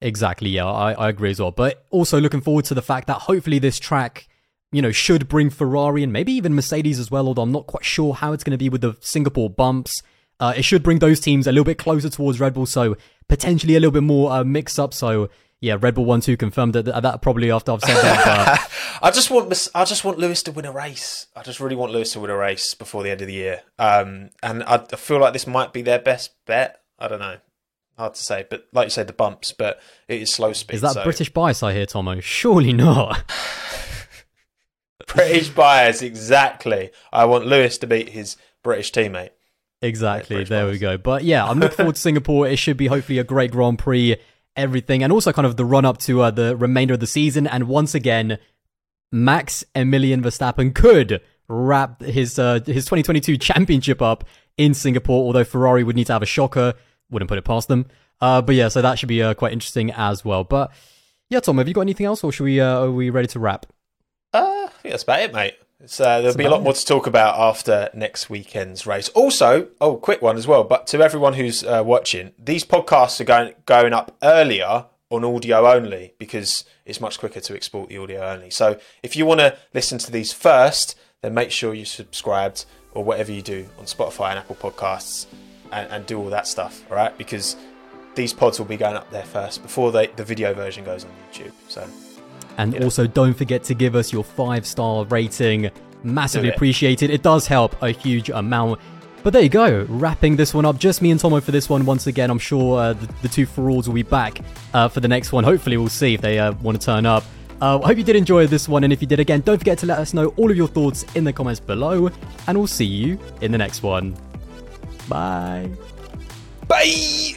Exactly. Yeah, I, I agree as well. But also looking forward to the fact that hopefully this track you know, should bring Ferrari and maybe even Mercedes as well, although I'm not quite sure how it's going to be with the Singapore bumps. Uh, it should bring those teams a little bit closer towards Red Bull, so potentially a little bit more uh, mix up. So yeah, Red Bull one two confirmed that, that probably after I've said that. I just want I just want Lewis to win a race. I just really want Lewis to win a race before the end of the year. Um, and I, I feel like this might be their best bet. I don't know hard to say, but like you said, the bumps, but it is slow speed. Is that so. British bias I hear, Tommo? Surely not. British bias, exactly. I want Lewis to beat his British teammate. Exactly. British there bias. we go. But yeah, I'm looking forward to Singapore. It should be hopefully a great Grand Prix, everything, and also kind of the run up to uh, the remainder of the season. And once again, Max Emilian Verstappen could wrap his uh, his 2022 championship up in Singapore. Although Ferrari would need to have a shocker, wouldn't put it past them. Uh, but yeah, so that should be uh, quite interesting as well. But yeah, Tom, have you got anything else, or should we? Uh, are we ready to wrap? Uh, I think that's about it, mate. Uh, there'll be a lot more to talk about after next weekend's race. Also, oh, quick one as well. But to everyone who's uh, watching, these podcasts are going going up earlier on audio only because it's much quicker to export the audio only. So if you want to listen to these first, then make sure you subscribed or whatever you do on Spotify and Apple Podcasts and, and do all that stuff. All right, because these pods will be going up there first before they, the video version goes on YouTube. So and yeah. also, don't forget to give us your five star rating. Massively appreciated. It does help a huge amount. But there you go, wrapping this one up. Just me and Tommo for this one once again. I'm sure uh, the, the, two frauds will be back uh, for the next one. Hopefully, we'll see if they uh, want to turn up. Uh, I hope you did enjoy this one, and if you did, again, don't forget to let us know all of your thoughts in the comments below, and we'll see you in the next one. Bye. Bye.